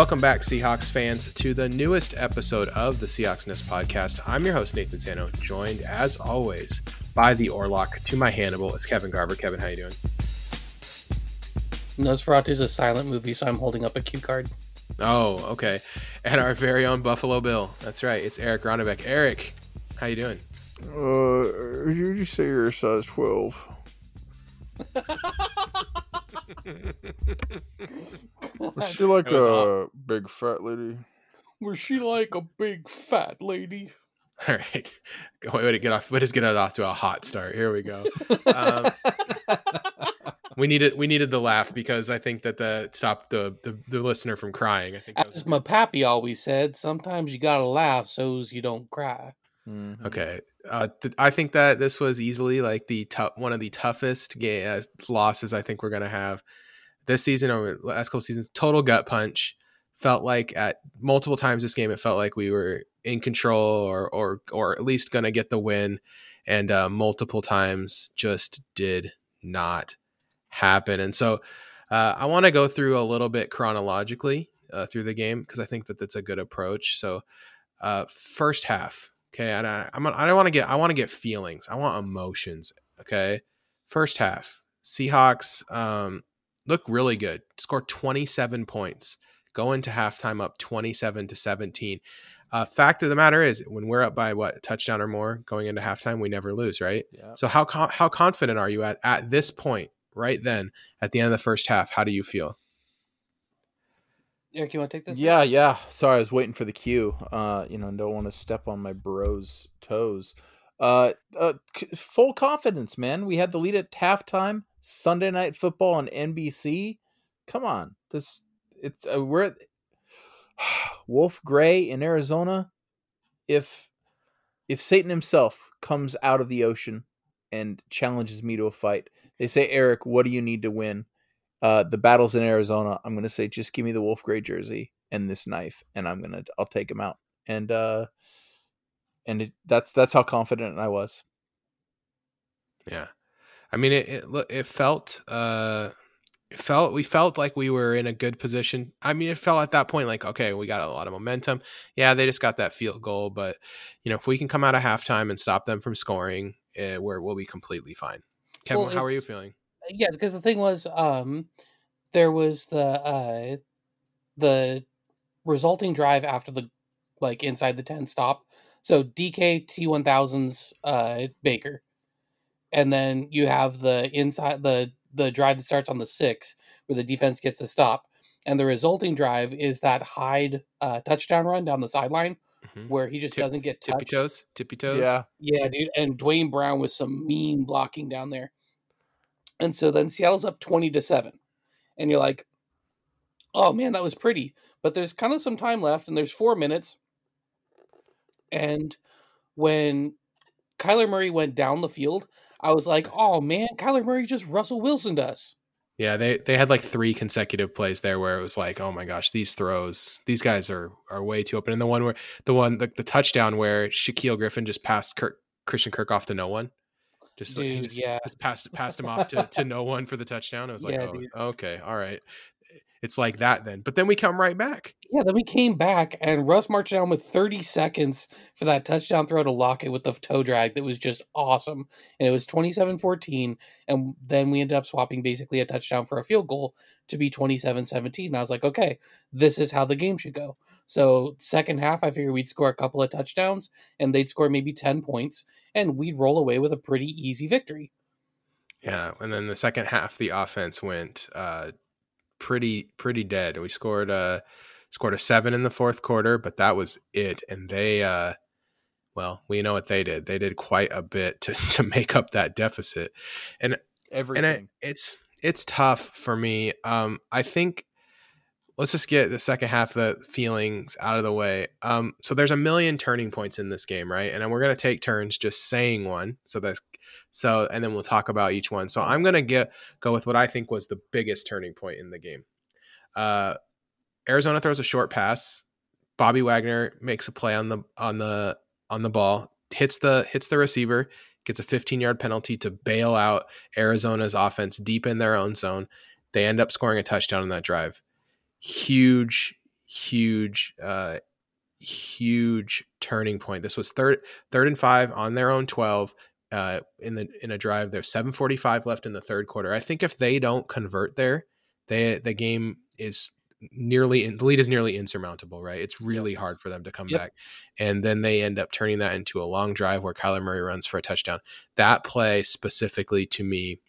Welcome back, Seahawks fans, to the newest episode of the Seahawks Nest podcast. I'm your host, Nathan Sano, joined as always by the Orlok. To my Hannibal is Kevin Garber. Kevin, how you doing? Nosferatu is a silent movie, so I'm holding up a cue card. Oh, okay. And our very own Buffalo Bill. That's right. It's Eric Ronnebeck. Eric, how you doing? Uh, you just say you're a size twelve. Was she like was a big fat lady? Was she like a big fat lady? All right. Go way to get off. But just get it off to a hot start. Here we go. Um, we needed we needed the laugh because I think that the stopped the, the the listener from crying. I think that was As my pappy always said, sometimes you gotta laugh so's you don't cry. Mhm. Okay. Uh, th- I think that this was easily like the tough one of the toughest uh, losses I think we're gonna have this season or last couple seasons. Total gut punch. Felt like at multiple times this game, it felt like we were in control or or or at least gonna get the win, and uh, multiple times just did not happen. And so uh, I want to go through a little bit chronologically uh, through the game because I think that that's a good approach. So uh, first half. Okay, and I, I'm I don't want to get I want to get feelings. I want emotions. Okay, first half. Seahawks um, look really good. Score 27 points. Go into halftime up 27 to 17. Uh, fact of the matter is, when we're up by what a touchdown or more going into halftime, we never lose, right? Yeah. So how con- how confident are you at at this point, right then, at the end of the first half? How do you feel? Eric, you want to take this? Yeah, yeah. Sorry, I was waiting for the cue. Uh, you know, don't want to step on my bro's toes. Uh, uh, full confidence, man. We had the lead at halftime. Sunday night football on NBC. Come on, this it's uh, we're Wolf Gray in Arizona. If if Satan himself comes out of the ocean and challenges me to a fight, they say, Eric, what do you need to win? Uh, the battle's in Arizona. I'm gonna say, just give me the Wolf Gray jersey and this knife, and I'm gonna I'll take him out. And uh, and it, that's that's how confident I was. Yeah, I mean it. It, it felt. Uh, it felt we felt like we were in a good position. I mean, it felt at that point like okay, we got a lot of momentum. Yeah, they just got that field goal, but you know, if we can come out of halftime and stop them from scoring, uh, we're, we'll be completely fine. Kevin, Well, how are you feeling? Yeah, because the thing was, um, there was the uh, the resulting drive after the like inside the ten stop. So DK T one thousands uh Baker, and then you have the inside the the drive that starts on the six where the defense gets the stop, and the resulting drive is that Hyde uh, touchdown run down the sideline Mhm. where he just Tip- doesn't get Tippy toes, tippy toes. Yeah, Yeah, dude. And Duane Brown with some mean blocking down there. And so then Seattle's up 20 to 7. And you're like, oh man, that was pretty. But there's kind of some time left, and there's four minutes. And when Kyler Murray went down the field, I was like, oh man, Kyler Murray just Russell Wilson us. Yeah, they they had like three consecutive plays there where it was like, oh my gosh, these throws, these guys are are way too open. And the one where the one the, the touchdown where Shaquill Griffin just passed Kirk, Christian Kirk off to no one, just like, he just, yeah. just passed passed him off to, to no one for the touchdown. I was like, Yeah, oh, okay, all right, it's like that then. But then we come right back. Yeah, then we came back and Russ marched down with 30 seconds for that touchdown throw to Lockett with the toe drag that was just awesome. And it was 27 14. And then we ended up swapping basically a touchdown for a field goal to be 27 17. And I was like, okay, this is how the game should go. So, second half, I figured we'd score a couple of touchdowns and they'd score maybe 10 points and we'd roll away with a pretty easy victory. Yeah, and then the second half, the offense went uh, pretty pretty dead. We scored a scored a seven in the fourth quarter, but that was it. And they, uh, well, we know what they did. They did quite a bit to to make up that deficit, and everything. and it, it's it's tough for me. Um, I think let's just get the second half of the feelings out of the way. Um, so there's a million turning points in this game, right? And we're gonna take turns just saying one. So that's so, and then we'll talk about each one. So I'm gonna get go with what I think was the biggest turning point in the game. Uh, Arizona throws a short pass. Bobby Wagner makes a play on the on the on the ball, hits the hits the receiver, gets a 15 yard penalty to bail out Arizona's offense deep in their own zone. They end up scoring a touchdown on that drive. Huge, huge, uh, huge turning point. This was third, third and five on their own twelve. Uh, in the in a drive, there's 7:45 left in the third quarter. I think if they don't convert there, they the game is nearly the lead is nearly insurmountable, right? It's really yes. hard for them to come yep. back. And then they end up turning that into a long drive where Kyler Murray runs for a touchdown. That play specifically to me,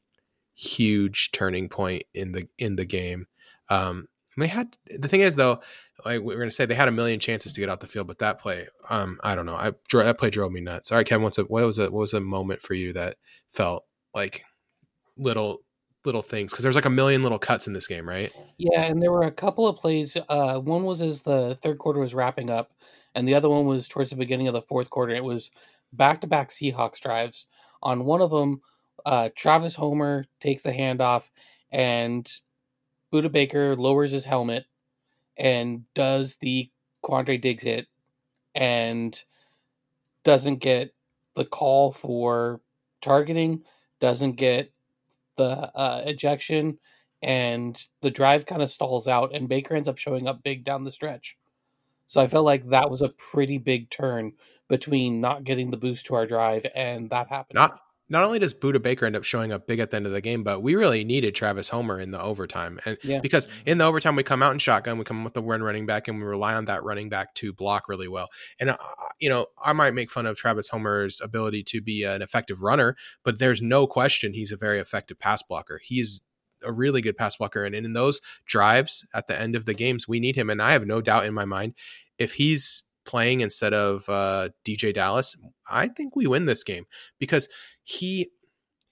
huge turning point in the in the game. Um, they had the thing is though, like we are gonna say they had a million chances to get out the field, but that play, um, I don't know. I that play drove me nuts. All right, Kevin, what's a what was a what was a moment for you that felt like little little things because there's like a million little cuts in this game, right? Yeah, and there were a couple of plays. Uh, one was as the third quarter was wrapping up, and the other one was towards the beginning of the fourth quarter. It was back to back Seahawks drives. On one of them, uh, Travis Homer takes the handoff, and Budda Baker lowers his helmet and does the Quandre Diggs hit, and doesn't get the call for targeting, doesn't get the uh, ejection, and the drive kind of stalls out, and Baker ends up showing up big down the stretch. So I felt like that was a pretty big turn between not getting the boost to our drive and that happened. Not not only does Budda Baker end up showing up big at the end of the game, but we really needed Travis Homer in the overtime. And yeah. because in the overtime, we come out in shotgun, we come with the one running back, and we rely on that running back to block really well. And, uh, you know, I might make fun of Travis Homer's ability to be an effective runner, but there's no question he's a very effective pass blocker. He's a really good pass blocker. And in those drives at the end of the games, we need him. And I have no doubt in my mind if he's playing instead of uh, DeeJay Dallas, I think we win this game because he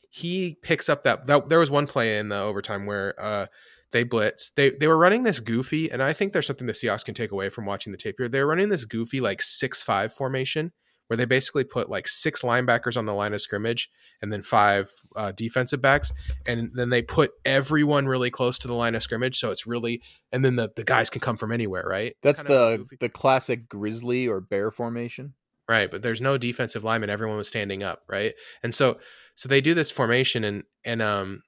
he picks up that, that there was one play in the overtime where uh they blitz. They they were running this goofy, and I think there's something the Seahawks can take away from watching the tape here. They're running this goofy like six five formation where they basically put like six linebackers on the line of scrimmage and then five uh, defensive backs, and then they put everyone really close to the line of scrimmage. So it's really, and then the, the guys can come from anywhere, right? That's kind the the classic grizzly or bear formation. Right, but there's no defensive lineman. Everyone was standing up, right? And so so they do this formation and and um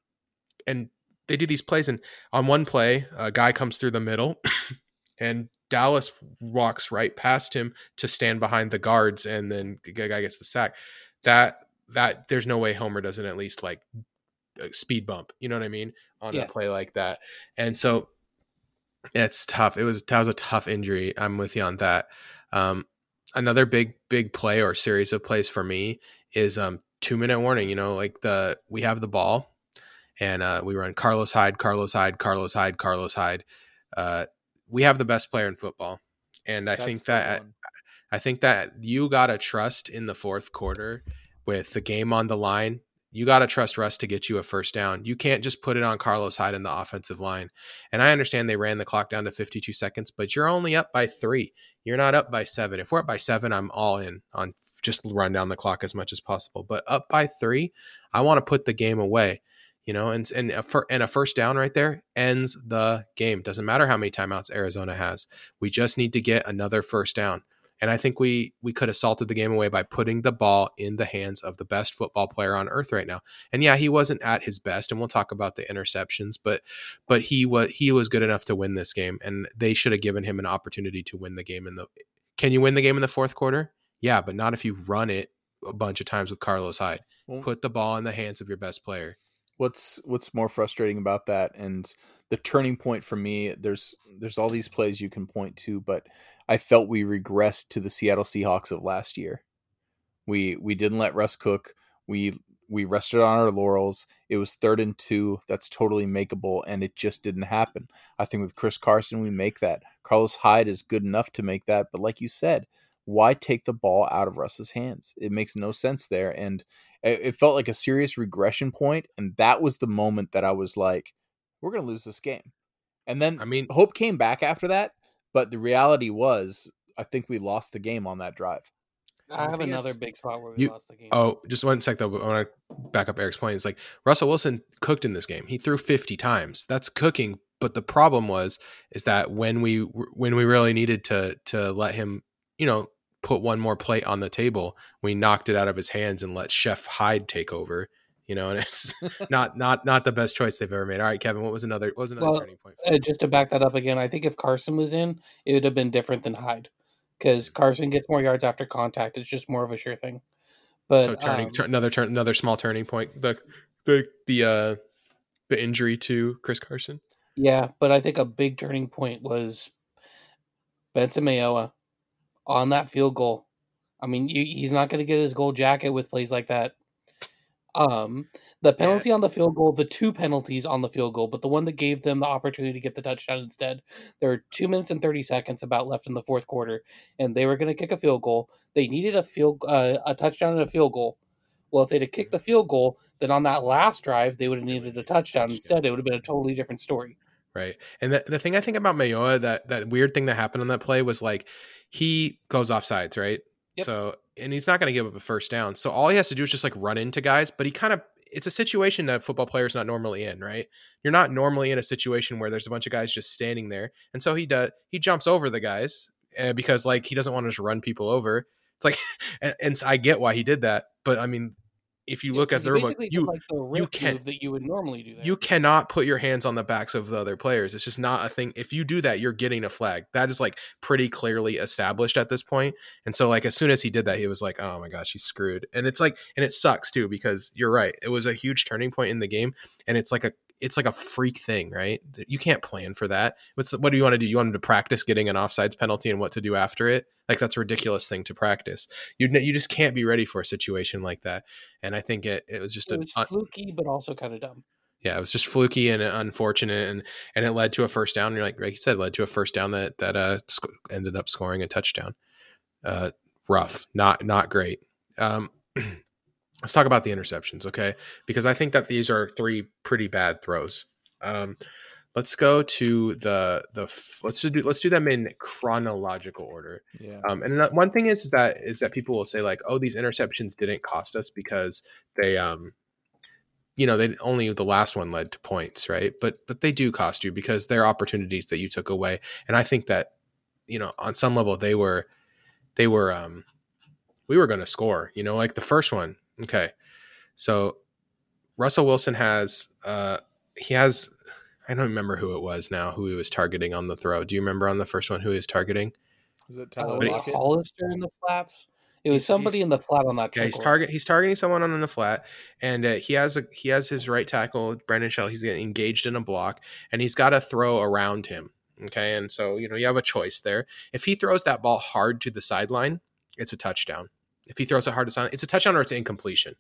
and they do these plays and on one play, a guy comes through the middle and Dallas walks right past him to stand behind the guards and then the guy gets the sack. That that there's no way Homer doesn't at least like speed bump, you know what I mean, on yeah. a play like that. And so it's tough. It was that was a tough injury. I'm with you on that. Um, another big big play or series of plays for me is um two minute warning you know like the we have the ball and uh we run carlos hyde carlos hyde carlos hyde carlos hyde uh we have the best player in football. And i That's think that i think that you gotta trust in the fourth quarter with the game on the line you got to trust Russ to get you a first down. You can't just put it on Carlos Hyde in the offensive line. And I understand they ran the clock down to 52 seconds, but you're only up by three. You're not up by seven. If we're up by seven, I'm all in on just run down the clock as much as possible. But up by three, I want to put the game away. You know, and and uh, a, and a first down right there ends the game. Doesn't matter how many timeouts Arizona has. We just need to get another first down. And I think we we could have salted the game away by putting the ball in the hands of the best football player on earth right now. And yeah, he wasn't at his best, and we'll talk about the interceptions, but but he was he was good enough to win this game, and they should have given him an opportunity to win the game in the. Can you win the game in the fourth quarter? Yeah, but not if you run it a bunch of times with Carlos Hyde. Well, Put the ball in the hands of your best player. What's what's more frustrating about that and the turning point for me there's there's all these plays you can point to but I felt we regressed to the Seattle Seahawks of last year. We we didn't let Russ cook. We we rested on our laurels. It was third and two. That's totally makeable, and it just didn't happen. I think with Chris Carson, we make that. Carlos Hyde is good enough to make that, but like you said, why take the ball out of Russ's hands? It makes no sense there, and it, felt like a serious regression point. And that was the moment that I was like, "We're going to lose this game." And then, I mean, hope came back after that, but the reality was, I think we lost the game on that drive. I have another big spot where we you, lost the game. Oh, just one sec though. I want to back up Eric's point. It's like Russell Wilson cooked in this game. He threw 50 times. That's cooking. But the problem was is that when we when we really needed to to let him, you know, put one more plate on the table, we knocked it out of his hands and let Chef Hyde take over. You know, and it's not not not the best choice they've ever made. All right, Kevin, what was another what was another Well, turning point? Uh, just to back that up again, I think if Carson was in, it would have been different than Hyde because Carson gets more yards after contact. It's just more of a sure thing. But so turning um, tur- another turn another small turning point. The the the uh the injury to Chris Carson. yeah, but I think a big turning point was Benson Mayowa on that field goal. I mean, you, he's not going to get his gold jacket with plays like that. Um, the penalty on the field goal, the two penalties on the field goal, but the one that gave them the opportunity to get the touchdown instead. There were two minutes and thirty seconds about left in the fourth quarter, and they were going to kick a field goal. They needed a field, uh, a touchdown and a field goal. Well, if they'd have kicked the field goal, then on that last drive they would have needed a touchdown instead. It would have been a totally different story. Right. And the, the thing I think about Mayowa, that that weird thing that happened on that play was like he goes off sides, right? Yep. So and he's not going to give up a first down. So all he has to do is just like run into guys, but he kind of it's a situation that football player's not normally in, right? You're not normally in a situation where there's a bunch of guys just standing there. And so he does he jumps over the guys uh, because like he doesn't want to just run people over. It's like and, and I get why he did that, but I mean if you look at the he basically you like the you can't- move that you would normally do. There. you cannot put your hands on the backs of the other players. It's just not a thing. If you do that, you're getting a flag. That is like pretty clearly established at this point. And so like as soon as he did that, he was like, "Oh my gosh, he's screwed." And it's like and it sucks too because you're right. It was a huge turning point in the game and it's like a it's like a freak thing, right? You can't plan for that. What's what do you want to do? You want him to practice getting an offsides penalty and what to do after it? Like that's a ridiculous thing to practice. You you just can't be ready for a situation like that. And I think it it was just it a was fluky, but also kind of dumb. yeah, it was just fluky and unfortunate, and and it led to a first down. You're like, like you said, led to a first down that that uh sc- ended up scoring a touchdown. Uh, rough, not not great. Um, let's talk about the interceptions, okay? Because I think that these are three pretty bad throws. Um, let's go to the the let's do let's do them in chronological order. Yeah. Um, and one thing is, is that is that people will say like, oh, these interceptions didn't cost us because they, um, you know, they only the last one led to points, right? But but they do cost you because they're opportunities that you took away, and I think that you know on some level they were they were um we were going to score, you know, like the first one. Okay, so Russell Wilson has uh he has I don't remember who it was now who he was targeting on the throw. Do you remember on the first one who he was targeting? Was it Uh, was it Lockett? Hollister in the flats? It was He's- somebody in the flat on that Yeah, he's triple. target. He's targeting someone on the flat, and uh, he has a he has his right tackle Brandon Shell. He's getting engaged in a block, and he's got to throw around him. Okay, and so you know you have a choice there. If he throws that ball hard to the sideline, it's a touchdown. If he throws it hard to sideline, it's a touchdown or it's incompletion.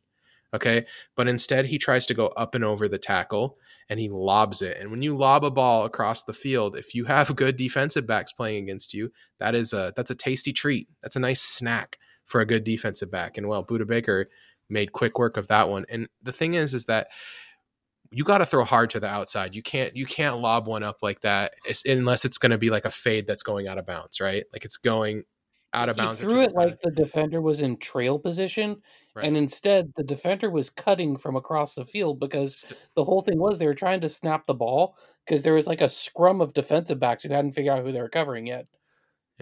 Okay, but instead he tries to go up and over the tackle and he lobs it. And when you lob a ball across the field, if you have good defensive backs playing against you, that is a that's a tasty treat. That's a nice snack for a good defensive back. And well, Budda Baker made quick work of that one. And the thing is, is that you got to throw hard to the outside. You can't you can't lob one up like that unless it's going to be like a fade that's going out of bounds, right? Like it's going out of bounds. or threw it like the defender was in trail position, Right. and instead the defender was cutting from across the field because the whole thing was they were trying to snap the ball because there was like a scrum of defensive backs who hadn't figured out who they were covering yet.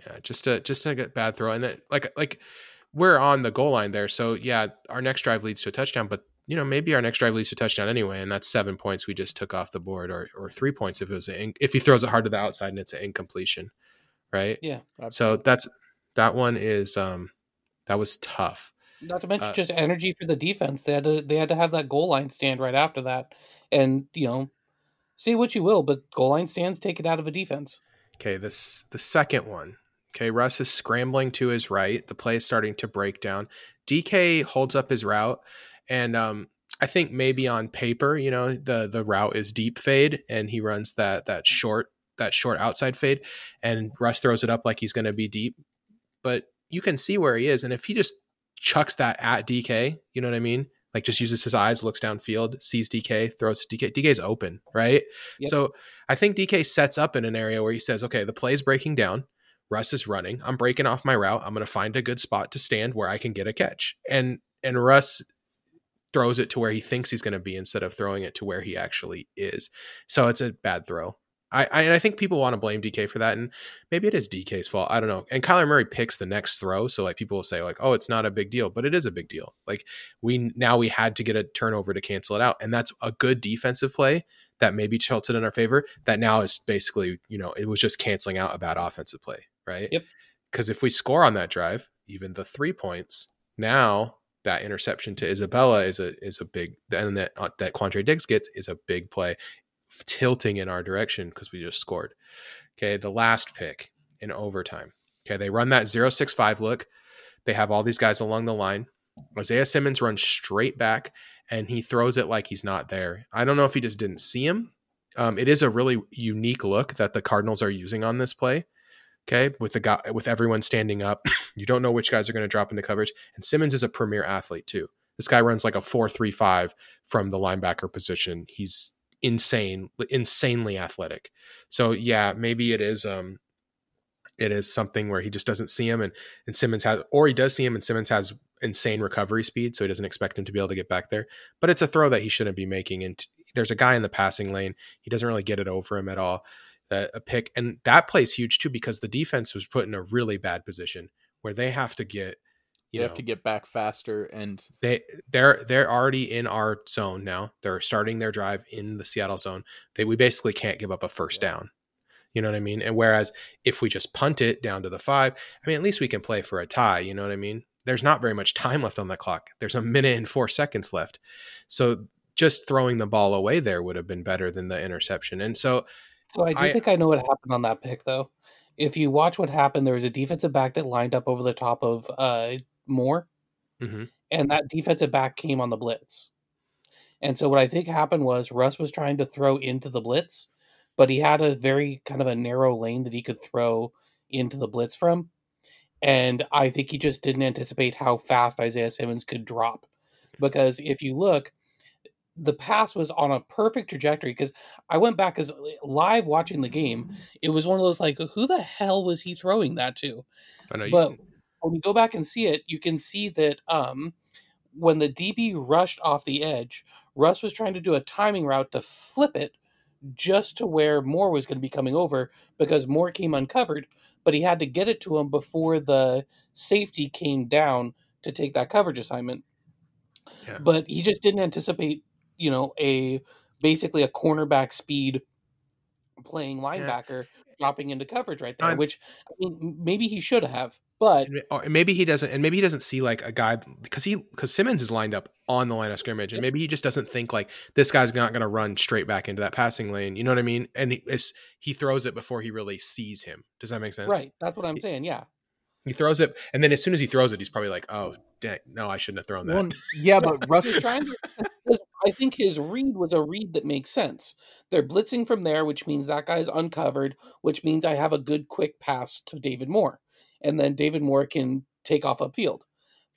Yeah, just to just get bad throw, and then like like we're on the goal line there, so yeah, our next drive leads to a touchdown, but you know maybe our next drive leads to a touchdown anyway, and that's seven points we just took off the board, or or three points if it was a, if he throws it hard to the outside and it's an incompletion, right? Yeah. So that's that one is um that was tough. Not to mention Uh, just energy for the defense. They had to they had to have that goal line stand right after that, and you know, say what you will, but goal line stands take it out of a defense. Okay, this the second one. Okay, Russ is scrambling to his right. The play is starting to break down. DK holds up his route, and um, I think maybe on paper, you know, the the route is deep fade, and he runs that that short that short outside fade, and Russ throws it up like he's going to be deep, but you can see where he is, and if he just chucks that at DK, you know what I mean? Like just uses his eyes, looks downfield, sees DK, throws to DK. DK's open, right? Yep. So I think DK sets up in an area where he says, okay, the play's breaking down. Russ is running. I'm breaking off my route. I'm going to find a good spot to stand where I can get a catch. And and Russ throws it to where he thinks he's going to be instead of throwing it to where he actually is. So it's a bad throw. I, I, I think people want to blame DK for that, and maybe it is DK's fault. I don't know. And Kyler Murray picks the next throw, so like people will say like, "Oh, it's not a big deal," but it is a big deal. Like we now we had to get a turnover to cancel it out, and that's a good defensive play that maybe tilted in our favor. That now is basically you know it was just canceling out a bad offensive play, right? Yep. Because if we score on that drive, even the three points, now that interception to Isabella is a is a big and that uh, that Quandre Diggs gets is a big play tilting in our direction because we just scored. Okay, the last pick in overtime. Okay, they run that 065 look. They have all these guys along the line. Isaiah Simmons runs straight back and he throws it like he's not there. I don't know if he just didn't see him. Um, it is a really unique look that the Cardinals are using on this play. Okay, with the guy with everyone standing up, you don't know which guys are going to drop into coverage. And Simmons is a premier athlete too. This guy runs like a four three five from the linebacker position. He's insane, insanely athletic. So yeah, maybe it is um it is something where he just doesn't see him and and Simmons has or he does see him and Simmons has insane recovery speed so he doesn't expect him to be able to get back there but it's a throw that he shouldn't be making and there's a guy in the passing lane he doesn't really get it over him at all uh, a pick and that plays huge too because the defense was put in a really bad position where they have to get you, have to get back faster and they they're they're already in our zone now. They're starting their drive in the seattle zone. They we basically can't give up a first yeah. down. You know what i mean? And whereas if we just punt it down to the five i mean at least we can play for a tie you know what i mean? There's not very much time left on the clock. There's a minute and four seconds left. So just throwing the ball away there would have been better than the interception. And so so i do I, think i know what happened on that pick though. If you watch what happened, there was a defensive back that lined up over the top of uh, Moore, mm-hmm. and that defensive back came on the blitz. And so what I think happened was Russ was trying to throw into the blitz, but he had a very kind of a narrow lane that he could throw into the blitz from. And I think he just didn't anticipate how fast Isaiah Simmons could drop. Because if you look, the pass was on a perfect trajectory because I went back as live watching the game. It was one of those like, who the hell was he throwing that to? I know. But when you go back and see it, you can see that um, when the DB rushed off the edge, Russ was trying to do a timing route to flip it just to where Moore was going to be coming over because Moore came uncovered, but he had to get it to him before the safety came down to take that coverage assignment. Yeah. But he just didn't anticipate, you know, a basically a cornerback speed playing linebacker yeah. Dropping into coverage right there, I'm, which I mean maybe he should have. But or uh, maybe he doesn't, and maybe he doesn't see like a guy because he because Simmons is lined up on the line of scrimmage, and maybe he just doesn't think like this guy's not going to run straight back into that passing lane. You know what I mean? And he, he throws it before he really sees him. Does that make sense? Right. That's what I'm saying. Yeah. He throws it, and then as soon as he throws it, he's probably like, "Oh, dang, no, I shouldn't have thrown that." Well, yeah, but Russ was trying to. I think his read was a read that makes sense. They're blitzing from there, which means that guy's uncovered, which means I have a good quick pass to David Moore, and then David Moore can take off upfield.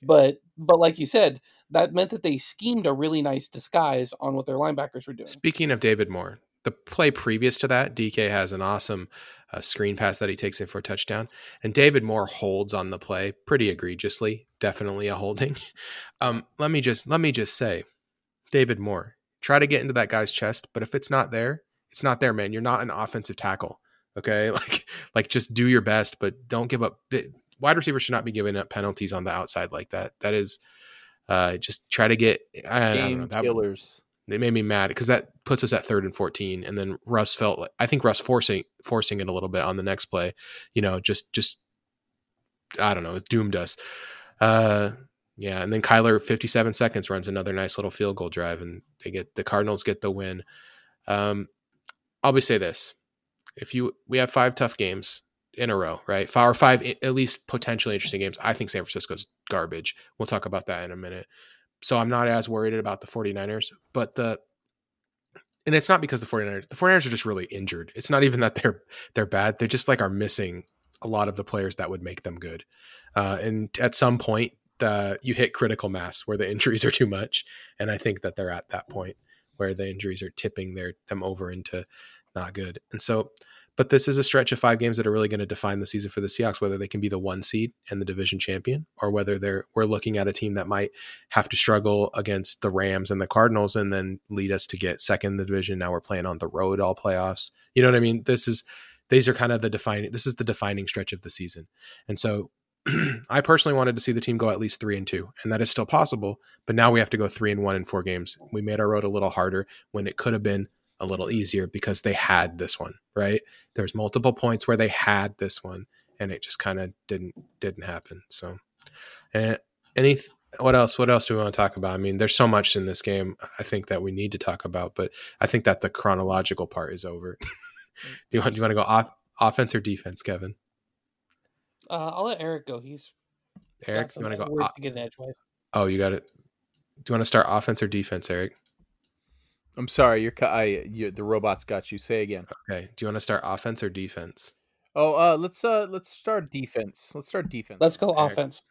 But but like you said, that meant that they schemed a really nice disguise on what their linebackers were doing. Speaking of David Moore, the play previous to that, DK has an awesome uh, screen pass that he takes in for a touchdown, and David Moore holds on the play pretty egregiously. Definitely a holding. Um, let me just let me just say, David Moore, try to get into that guy's chest, but if it's not there, it's not there, man. You're not an offensive tackle. Okay, like like just do your best, but don't give up wide receivers should not be giving up penalties on the outside like that. That is uh, just try to get I, Game I don't know, that, killers. They made me mad because that puts us at third and fourteen, and then Russ felt like I think Russ forcing forcing it a little bit on the next play. You know, just just I don't know, it doomed us. Uh, yeah, and then Kyler, fifty-seven seconds, runs another nice little field goal drive, and they get the Cardinals get the win. Um, I'll be say this: if you we have five tough games, in a row, right? Five or five at least potentially interesting games. I think San Francisco's garbage. We'll talk about that in a minute. So I'm not as worried about the 49ers, but the and it's not because the 49ers the 49ers are just really injured. It's not even that they're they're bad. They just like are missing a lot of the players that would make them good. Uh, and at some point the you hit critical mass where the injuries are too much and I think that they're at that point where the injuries are tipping their them over into not good. And so But this is a stretch of five games that are really going to define the season for the Seahawks, whether they can be the one seed and the division champion, or whether they're we're looking at a team that might have to struggle against the Rams and the Cardinals and then lead us to get second in the division. Now we're playing on the road all playoffs. You know what I mean? This is these are kind of the defining this is the defining stretch of the season. And so I personally wanted to see the team go at least three and two, and that is still possible. But now we have to go three and one in four games. We made our road a little harder when it could have been a little easier because they had this one, right? There's multiple points where they had this one, and it just kind of didn't didn't happen. So, and any what else? What else do we want to talk about? I mean, there's so much in this game. I think that we need to talk about, but I think that the chronological part is over. do you want do you want to go off offense or defense, Kevin? Uh, I'll let Eric go. He's Eric. You want to go? to get an edgewise. Oh, you got it. Do you want to start offense or defense, Eric? I'm sorry, you're I you, the robots got you. Say again. Okay. Do you want to start offense or defense? Oh, uh, let's uh, let's start defense. Let's start defense. Let's go Eric. offense.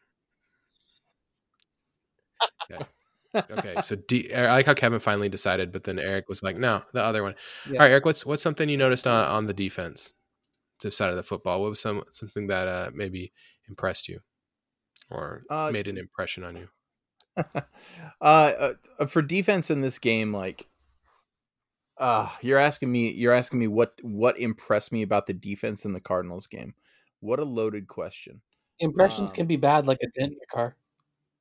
Okay. okay. So D- I like how Kevin finally decided, but then Eric was like, "No, the other one." Yeah. All right, Eric. What's what's something you noticed on, on the defense side of the football? What was some something that uh, maybe impressed you or Uh, made an impression on you? uh, uh, for defense in this game, like, uh, you're asking me, you're asking me what what impressed me about the defense in the Cardinals game. What a loaded question. Impressions Um, can be bad, like a dent in your car.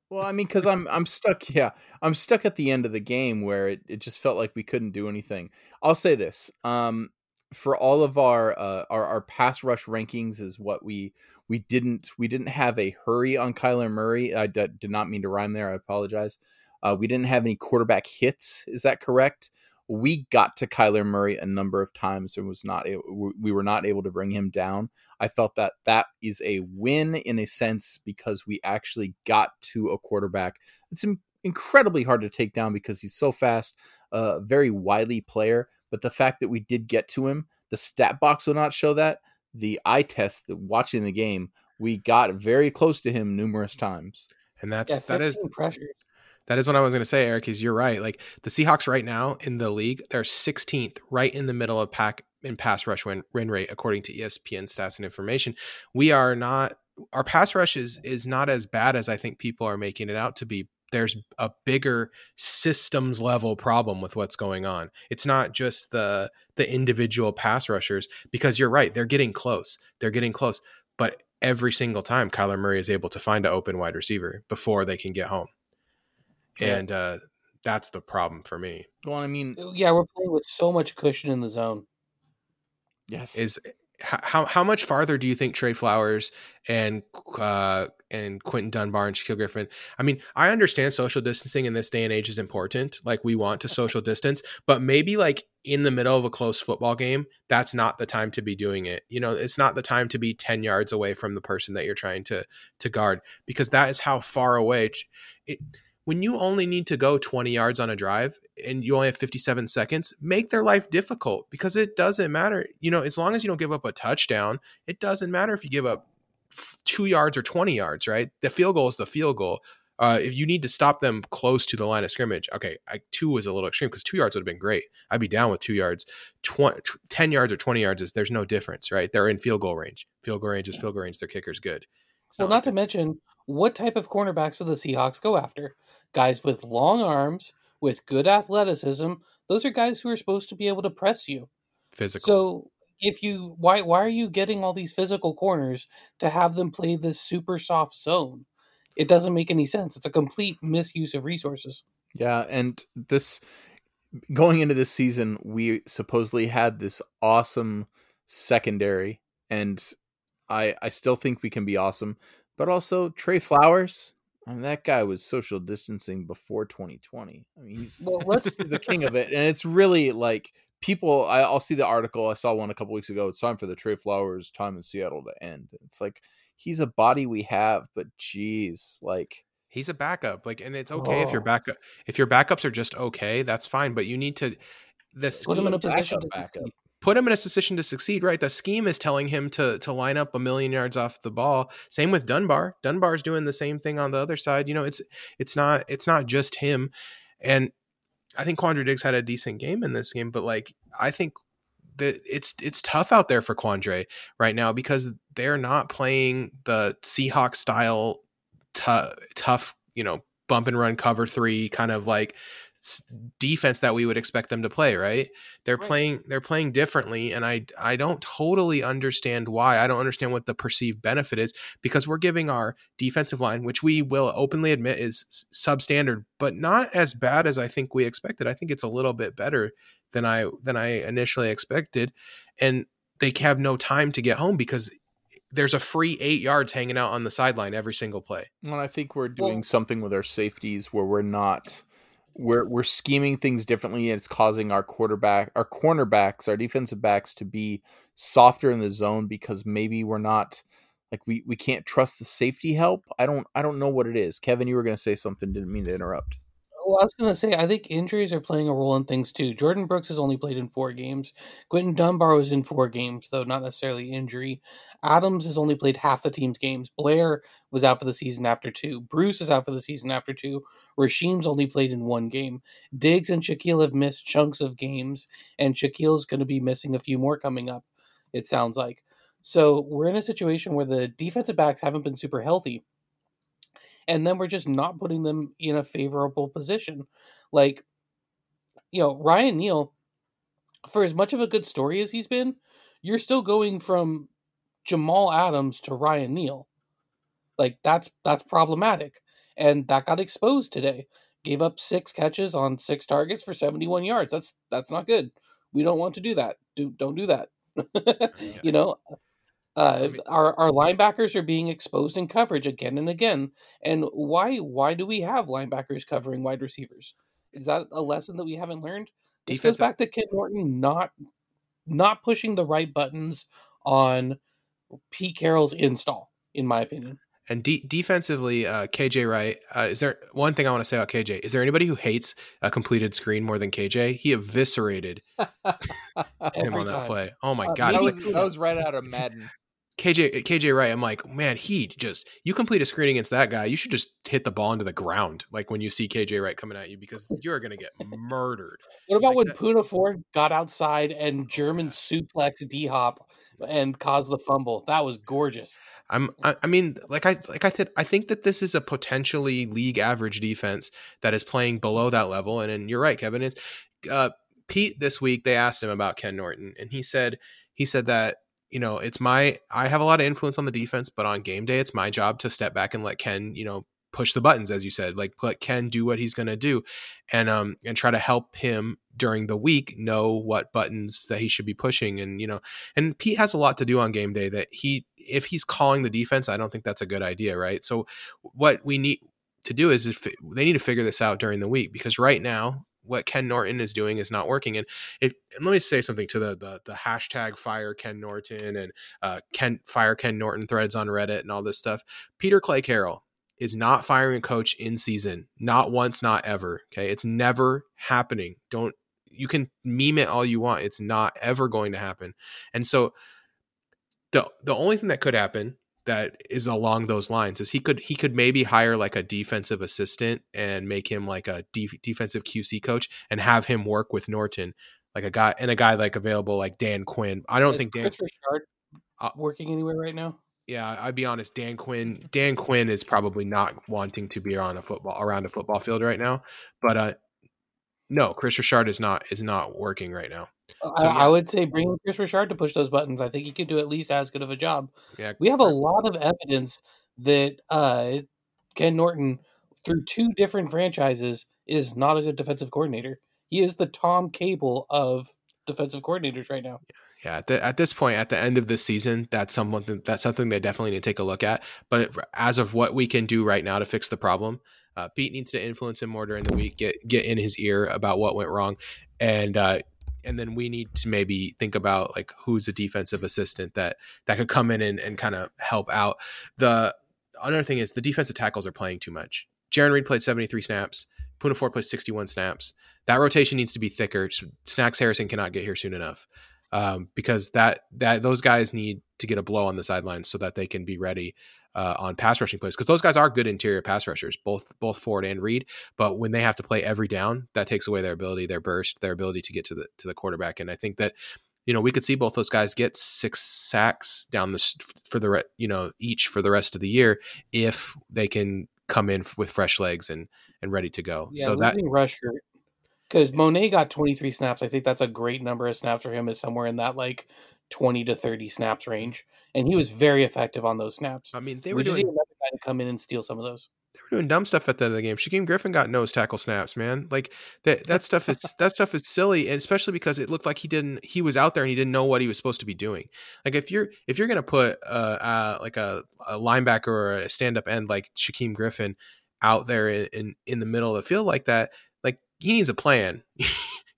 Well, I mean, because I'm I'm stuck. Yeah, I'm stuck at the end of the game where it, it just felt like we couldn't do anything. I'll say this: um, for all of our uh, our our pass rush rankings is what we we didn't we didn't have a hurry on Kyler Murray. I d- did not mean to rhyme there. I apologize. Uh, we didn't have any quarterback hits. Is that correct? We got to Kyler Murray a number of times and was not able, we were not able to bring him down. I felt that that is a win in a sense because we actually got to a quarterback. It's in- incredibly hard to take down because he's so fast, a uh, very wily player. But the fact that we did get to him, the stat box will not show that. The eye test, the watching the game, we got very close to him numerous times. And that's Yeah, that is 15 pressures. That is what I was going to say, Eric. Is you're right. Like the Seahawks right now in the league, they're 16th, right in the middle of pack in pass rush win, win rate according to ESPN stats and information. We are not our pass rush is is not as bad as I think people are making it out to be. There's a bigger systems level problem with what's going on. It's not just the the individual pass rushers because you're right, they're getting close. They're getting close, but every single time Kyler Murray is able to find an open wide receiver before they can get home. Yeah. And uh that's the problem for me. Well, I mean, Yeah, we're playing with so much cushion in the zone. yes, Is how how much farther do you think Tre Flowers and uh, and Quinton Dunbar and Shaquill Griffin? I mean, I understand social distancing in this day and age is important. Like we want to social distance, but maybe like in the middle of a close football game, that's not the time to be doing it. You know, it's not the time to be ten yards away from the person that you're trying to to guard because that is how far away. It, when you only need to go 20 yards on a drive and you only have 57 seconds, make their life difficult because it doesn't matter. You know, as long as you don't give up a touchdown, it doesn't matter if you give up two yards or 20 yards, right? The field goal is the field goal. Uh, if you need to stop them close to the line of scrimmage, okay, I, two was a little extreme because two yards would have been great. I'd be down with two yards. 20, 10 yards or 20 yards is there's no difference, right? They're in field goal range. Field goal range is field goal range. Their kicker's good. It's Well, not not to mention, what type of cornerbacks do the Seahawks go after? Guys with long arms, with good athleticism. Those are guys who are supposed to be able to press you. physical. So if you why why are you getting all these physical corners to have them play this super soft zone? It doesn't make any sense. It's a complete misuse of resources. Yeah, and this going into this season, we supposedly had this awesome secondary, and I I still think we can be awesome. But also Tre Flowers, I mean, that guy was social distancing before 2020. I mean, he's Well, let's he's the king of it, and it's really like people. I, I'll see the article. I saw one a couple weeks ago. It's time for the Tre Flowers time in Seattle to end. It's like he's a body we have, but geez, like He's a backup. Like, and it's okay if your Oh. backup if your backups are just okay, that's fine. But you need to the put him in a scheme- position backup, backup. Put him in a position to succeed, right? The scheme is telling him to to line up a million yards off the ball. Same with Dunbar. Dunbar's doing the same thing on the other side. You know, it's it's not it's not just him. And I think Quandre Diggs had a decent game in this game, but like I think that it's it's tough out there for Quandre right now because they're not playing the Seahawks style t- tough, you know, bump and run cover three kind of like defense that we would expect them to play right they're right. playing they're playing differently and i i don't totally understand why i don't understand what the perceived benefit is because we're giving our defensive line which we will openly admit is substandard but not as bad as i think we expected i think it's a little bit better than i than i initially expected and they have no time to get home because there's a free eight yards hanging out on the sideline every single play. Well, I think we're doing well, something with our safeties where we're not we're we're scheming things differently and it's causing our quarterback our cornerbacks our defensive backs to be softer in the zone because maybe we're not like we we can't trust the safety help. I don't i don't know what it is. Kevin you were going to say something didn't mean to interrupt well, I was going to say, I think injuries are playing a role in things too. Jordyn Brooks has only played in four games. Quinton Dunbar was in four games, though not necessarily injury. Adams has only played half the team's games. Blair was out for the season after two. Bruce is out for the season after two. Rasheem's only played in one game. Diggs and Shaquill have missed chunks of games, and Shaquill's going to be missing a few more coming up, it sounds like. So we're in a situation where the defensive backs haven't been super healthy and then we're just not putting them in a favorable position. Like, you know, Ryan Neal, for as much of a good story as he's been, you're still going from Jamal Adams to Ryan Neal. Like that's that's problematic. And that got exposed today. Gave up six catches on six targets for 71 yards. That's that's not good. We don't want to do that. Do don't do that. yeah. You know, uh, our our linebackers are being exposed in coverage again and again. And why why do we have linebackers covering wide receivers? Is that a lesson that we haven't learned? This goes back to Ken Norton not not pushing the right buttons on Pete Carroll's install, in my opinion. And de- defensively, uh, KJ Wright. Uh, is there one thing I want to say about KJ? Is there anybody who hates a completed screen more than KJ? He eviscerated him on that play. Oh my uh, god! That was, that was right out of Madden. KJ KJ Wright, I'm like, man, he just you complete a screen against that guy, you should just hit the ball into the ground, like when you see KJ Wright coming at you, because you're gonna get murdered. What about like when that. Poona Ford got outside and German suplex D Hop and caused the fumble? That was gorgeous. I'm I, I mean, like I like I said, I think that this is a potentially league average defense that is playing below that level. And, and you're right, Kevin. It's uh, Pete this week they asked him about Ken Norton, and he said he said that you know, it's my I have a lot of influence on the defense, but on game day, it's my job to step back and let Ken, you know, push the buttons, as you said, like let Ken do what he's going to do, and um and try to help him during the week know what buttons that he should be pushing, and you know, and Pete has a lot to do on game day that he if he's calling the defense, I don't think that's a good idea, right? So what we need to do is if they need to figure this out during the week because right now what Ken Norton is doing is not working. And it, and let me say something to the, the, the hashtag fire Ken Norton and uh, Ken fire Ken Norton threads on Reddit and all this stuff. Peter Clay Carroll is not firing a coach in season, not once, not ever. Okay, it's never happening. Don't you can meme it all you want. It's not ever going to happen. And so the the only thing that could happen that is along those lines is he could he could maybe hire like a defensive assistant and make him like a defensive QC coach and have him work with Norton like a guy and a guy like available like Dan Quinn. I don't is think Dan Kris Richard uh, working anywhere right now. Yeah, I'd be honest. Dan Quinn, Dan Quinn is probably not wanting to be on a football around a football field right now. But uh, no, Kris Richard is not is not working right now. So, I, yeah. I, would say bring Kris Richard to push those buttons. I think he could do at least as good of a job. Yeah, we have a lot of evidence that uh, Ken Norton, through two different franchises, is not a good defensive coordinator. He is the Tom Cable of defensive coordinators right now. Yeah, at, the, at this point, at the end of the season, that's something that's something they definitely need to take a look at. But as of what we can do right now to fix the problem, uh, Pete needs to influence him more during the week, get get in his ear about what went wrong, and uh, and then we need to maybe think about like who's a defensive assistant that that could come in and, and kind of help out. The another thing is the defensive tackles are playing too much. Jarran Reed played 73 snaps. Poona Ford plays 61 snaps. That rotation needs to be thicker. Snacks Harrison cannot get here soon enough um, because that that those guys need to get a blow on the sidelines so that they can be ready uh, on pass rushing plays because those guys are good interior pass rushers, both both Ford and Reed. But when they have to play every down, that takes away their ability, their burst, their ability to get to the to the quarterback. And I think that you know, we could see both those guys get six sacks down the for the re- you know each for the rest of the year if they can come in with fresh legs and and ready to go. Yeah, so that rusher because Monet got 23 snaps. I think that's a great number of snaps for him. Is somewhere in that like 20 to 30 snaps range, and he was very effective on those snaps. I mean, they we were just doing another guy to come in and steal some of those. they were doing dumb stuff at the end of the game. Shaquem Griffin got nose tackle snaps, man. Like that that stuff is that stuff is silly, and especially because it looked like he didn't he was out there and he didn't know what he was supposed to be doing. Like if you're if you're gonna put uh, uh like a, a linebacker or a stand up end like Shaquem Griffin out there in, in in the middle of the field like that, like he needs a plan.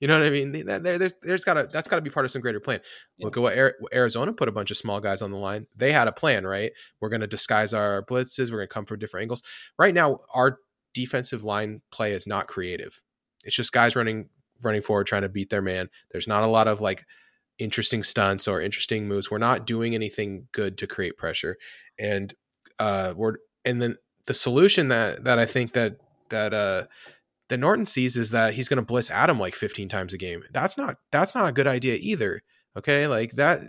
You know what I mean? There, there's there's got to that's got to be part of some greater plan. Yeah. Look at what Arizona put a bunch of small guys on the line. They had a plan, right? We're going to disguise our blitzes. We're going to come from different angles. Right now, our defensive line play is not creative. It's just guys running running forward trying to beat their man. There's not a lot of like interesting stunts or interesting moves. We're not doing anything good to create pressure, and uh, we're and then the solution that that I think that that uh that Norton sees is that he's going to blitz Adam like 15 times a game. That's not that's not a good idea either. Okay, like that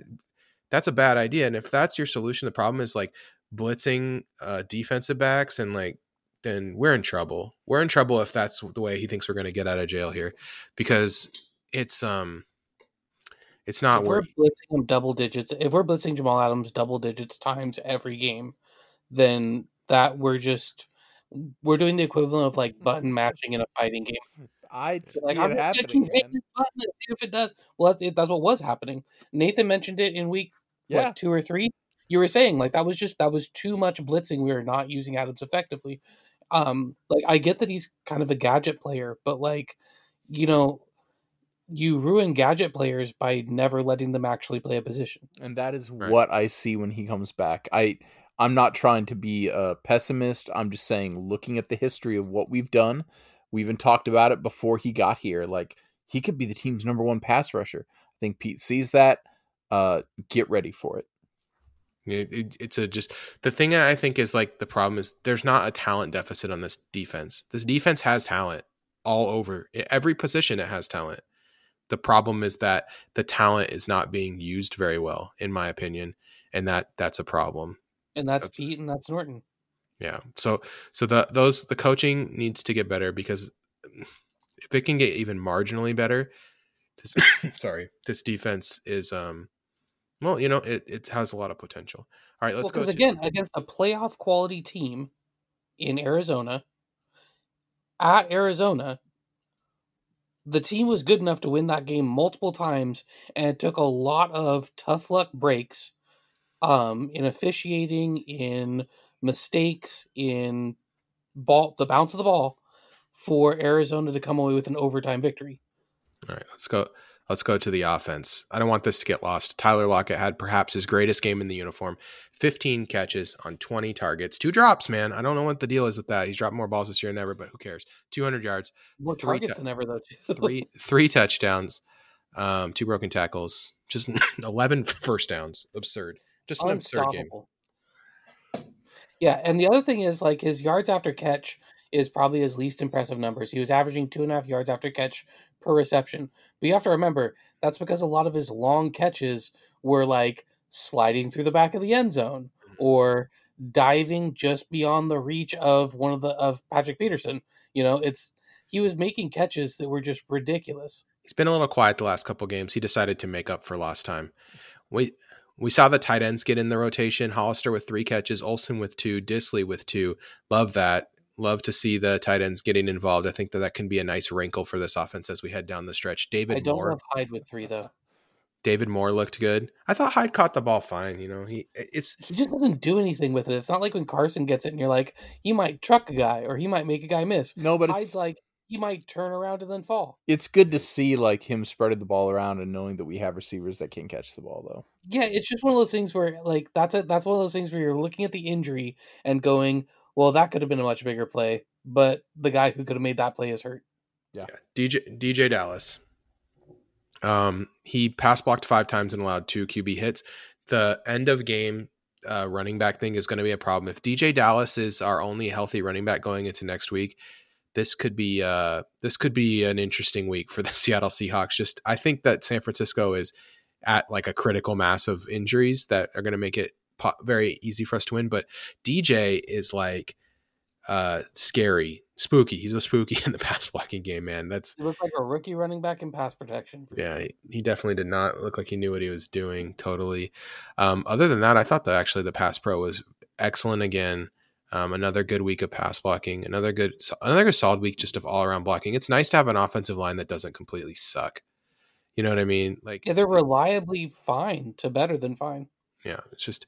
that's a bad idea. And if that's your solution, the problem is like blitzing uh, defensive backs and like then we're in trouble. We're in trouble if that's the way he thinks we're going to get out of jail here, because it's um it's not if we're blitzing him double digits. If we're blitzing Jamal Adams double digits times every game, then that we're just we're doing the equivalent of like button matching in a fighting game. I like I'm happening, see if it does. Well, that's, it, that's what was happening. Nathan mentioned it in week yeah. two or three. You were saying like that was just that was too much blitzing. We were not using Adams effectively. Um, like I get that he's kind of a gadget player, but like you know, you ruin gadget players by never letting them actually play a position. And that is right. what I see when he comes back. I I'm not trying to be a pessimist. I'm just saying, looking at the history of what we've done, we even talked about it before he got here. Like he could be the team's number one pass rusher. I think Pete sees that. Uh, get ready for it. It, it, it's a just the thing I think is like the problem is there's not a talent deficit on this defense. This defense has talent all over every position. It has talent. The problem is that the talent is not being used very well, in my opinion, and that that's a problem and that's, that's Pete and that's Norton. Yeah. So so the those the coaching needs to get better because if it can get even marginally better, this sorry, this defense is um well, you know, it, it has a lot of potential. All right, let's well, go. Because again, against a playoff quality team in Arizona, at Arizona, the team was good enough to win that game multiple times, and it took a lot of tough luck breaks um, in officiating, in mistakes, in ball the bounce of the ball for Arizona to come away with an overtime victory. All right, let's go. Let's go to the offense. I don't want this to get lost. Tyler Lockett had perhaps his greatest game in the uniform 15 catches on 20 targets, two drops, man. I don't know what the deal is with that. He's dropped more balls this year than ever, but who cares? 200 yards, more targets than ever, though. three, three touchdowns, um, two broken tackles, just 11 first downs. Absurd. Just an absurd game. Yeah, and the other thing is like his yards after catch is probably his least impressive numbers. He was averaging two and a half yards after catch per reception. But you have to remember that's because a lot of his long catches were like sliding through the back of the end zone mm-hmm. or diving just beyond the reach of one of the of Patrick Peterson. You know, it's he was making catches that were just ridiculous. He's been a little quiet the last couple games. He decided to make up for lost time. Wait, we saw the tight ends get in the rotation. Hollister with three catches, Olsen with two, Dissly with two. Love that. Love to see the tight ends getting involved. I think that that can be a nice wrinkle for this offense as we head down the stretch. David I don't Moore. love Hyde with three though. David Moore looked good. I thought Hyde caught the ball fine. You know, he it's he just doesn't do anything with it. It's not like when Carson gets it and you're like, he might truck a guy or he might make a guy miss. No, but Hyde's like he might turn around and then fall. It's good to see like him spreading the ball around and knowing that we have receivers that can catch the ball though. Yeah, it's just one of those things where like that's it that's one of those things where you're looking at the injury and going, well, that could have been a much bigger play, but the guy who could have made that play is hurt. Yeah. yeah. DJ DeeJay Dallas. Um he pass blocked 5 times and allowed 2 QB hits. The end of game uh, running back thing is going to be a problem. If DJ Dallas is our only healthy running back going into next week, this could be uh, this could be an interesting week for the Seattle Seahawks. Just I think that San Francisco is at like a critical mass of injuries that are going to make it po- very easy for us to win. But DJ is like uh scary, spooky. He's a spooky in the pass blocking game, man. That's He looked like a rookie running back in pass protection. yeah, he, he definitely did not look like he knew what he was doing totally. Um, other than that, I thought that actually the pass pro was excellent again. Um, another good week of pass blocking, another good another solid week just of all around blocking. It's nice to have an offensive line that doesn't completely suck. You know what I mean? Like Yeah, they're reliably fine to better than fine. yeah, it's just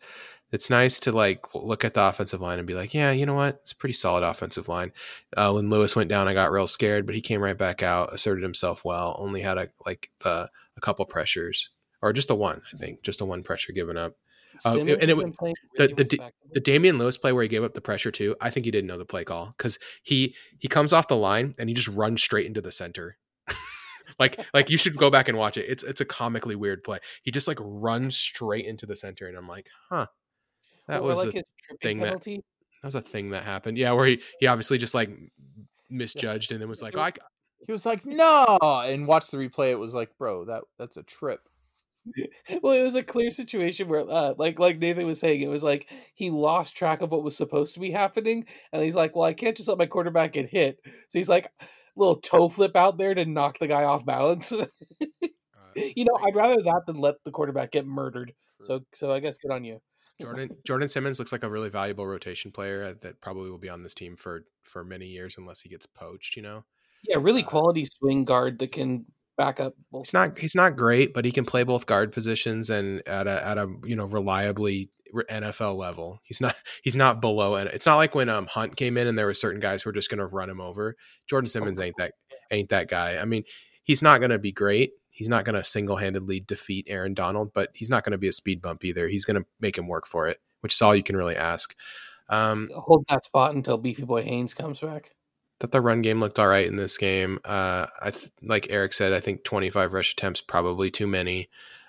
it's nice to like look at the offensive line and be like, yeah, you know what? It's a pretty solid offensive line. Uh, when Lewis went down, I got real scared, but he came right back out, asserted himself well. Only had a like the a couple pressures or just a one, I think, just a one pressure given up. Uh, and it w- the- really the. The Damien Lewis play where he gave up the pressure too, I think he didn't know the play call because he he comes off the line and he just runs straight into the center. like like you should go back and watch it. It's it's a comically weird play. He just like runs straight into the center, and I'm like, huh, that Or was like a, thing that- penalty. that was a thing that happened. Yeah, where he he obviously just like misjudged and then was like, oh, I, He was like, "No!" and watch the replay. It was like, "Bro, that that's a trip." well, it was a clear situation where, uh, like, like Nathan was saying, it was like he lost track of what was supposed to be happening, and he's like, "Well, I can't just let my quarterback get hit." So he's like, little toe flip out there to knock the guy off balance. uh, you know, I'd rather that than let the quarterback get murdered. So, so I guess good on you. Jordan Jordan Simmons looks like a really valuable rotation player uh, that probably will be on this team for for many years unless he gets poached. You know, Yeah, really Uh, quality swing guard that can back up. both he's not he's not great, but he can play both guard positions and at a at a you know reliably NFL level. He's not he's not below and it's not like when um Hunt came in and there were certain guys who were just going to run him over. Jordan Simmons ain't that ain't that guy. I mean, he's not going to be great. He's not going to single-handedly defeat Aaron Donald, but he's not going to be a speed bump either. He's going to make him work for it, which is all you can really ask. Um, hold that spot until Beefy Boy Haynes comes back. That the run game looked all right in this game. Uh, I th- like Eric said, I think 25 rush attempts probably too many.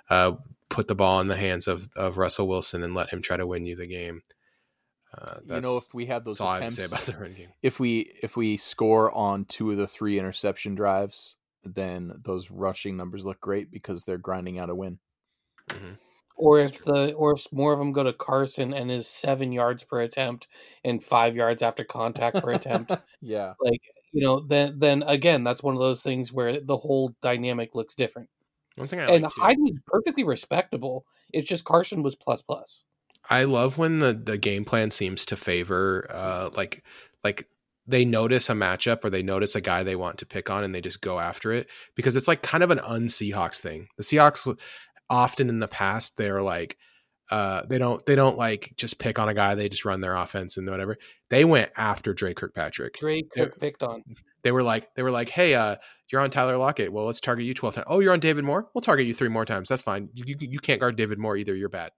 Uh, put the ball in the hands of of Russell Wilson and let him try to win you the game. Uh, you know, if we had those that's all I have to attempts, say about the run game. if we if we score on two of the three interception drives, then those rushing numbers look great because they're grinding out a win. Or if the or if more of them go to Carson and is seven yards per attempt and five yards after contact per attempt, yeah, like you know, then then again, that's one of those things where the whole dynamic looks different. One thing I and like Hyde was perfectly respectable. It's just Carson was plus plus. I love when the the game plan seems to favor uh like like they notice a matchup or they notice a guy they want to pick on and they just go after it because it's like kind of an un-Seahawks thing. The Seahawks often in the past they're like uh they don't they don't like just pick on a guy, they just run their offense and whatever. They went after Dre Kirkpatrick. Dre Cook picked on. They were like they were like, "Hey, uh you're on Tyler Lockett. Well, let's target you 12 times. Oh, you're on David Moore? We'll target you 3 more times. That's fine. You, you, you can't guard David Moore either. You're bad."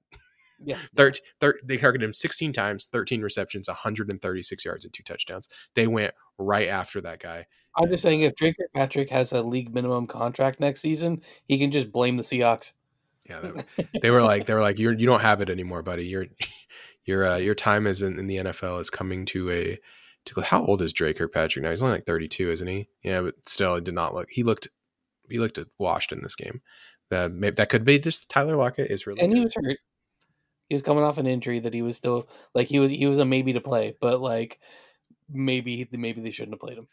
Yeah. 13, thir- they targeted him 16 times, 13 receptions, 136 yards, and two touchdowns. They went right after that guy. I'm just saying if Dre Kirkpatrick has a league minimum contract next season, he can just blame the Seahawks. Yeah, that, they were like, they were like, you're you don't have it anymore, buddy. Your your uh, your time is in, in the NFL is coming to a to. How old is Dre Kirkpatrick now? He's only like 32, isn't he? Yeah, but still, it did not look. He looked he looked washed in this game. That maybe that could be just Tyler Lockett is really and he good. was hurt. He was coming off an injury that he was still like he was he was a maybe to play, but like maybe maybe they shouldn't have played him.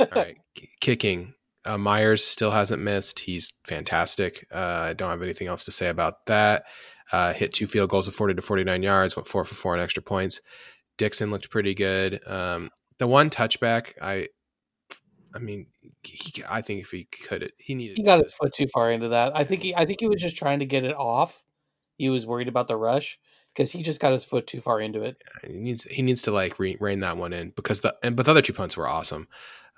All right, kicking. Uh, Myers still hasn't missed. He's fantastic. Uh, I don't have anything else to say about that. Uh, hit two field goals of 40 to 49 yards, went four for four on extra points. Dickson looked pretty good. Um, the one touchback, I, I mean, he, I think if he could, he needed. he got his foot too far into that. I think he I think he was just trying to get it off. He was worried about the rush because he just got his foot too far into it. He needs he needs to like re- rein that one in because the and but the other two punts were awesome.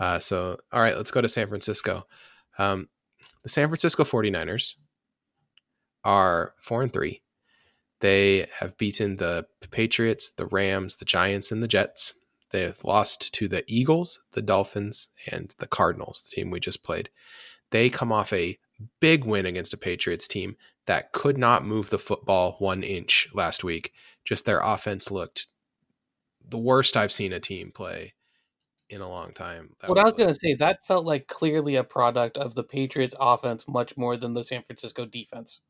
Uh, so all right, let's go to San Francisco. Um, the San Francisco 49ers are four and three. They have beaten the Patriots, the Rams, the Giants, and the Jets. They have lost to the Eagles, the Dolphins, and the Cardinals, the team we just played. They come off a big win against a Patriots team that could not move the football one inch last week. Just their offense looked the worst I've seen a team play in a long time. That what I was like- going to say, that felt like clearly a product of the Patriots offense much more than the San Francisco defense.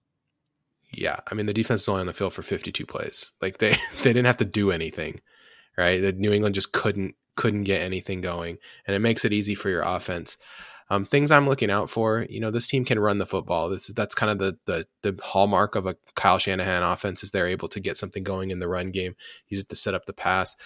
Yeah, I mean the defense is only on the field for 52 plays. Like they they didn't have to do anything, right? The New England just couldn't couldn't get anything going, and it makes it easy for your offense. Um, things I'm looking out for, you know, this team can run the football. This is that's kind of the the the hallmark of a Kyle Shanahan offense is they're able to get something going in the run game, use it to set up the pass.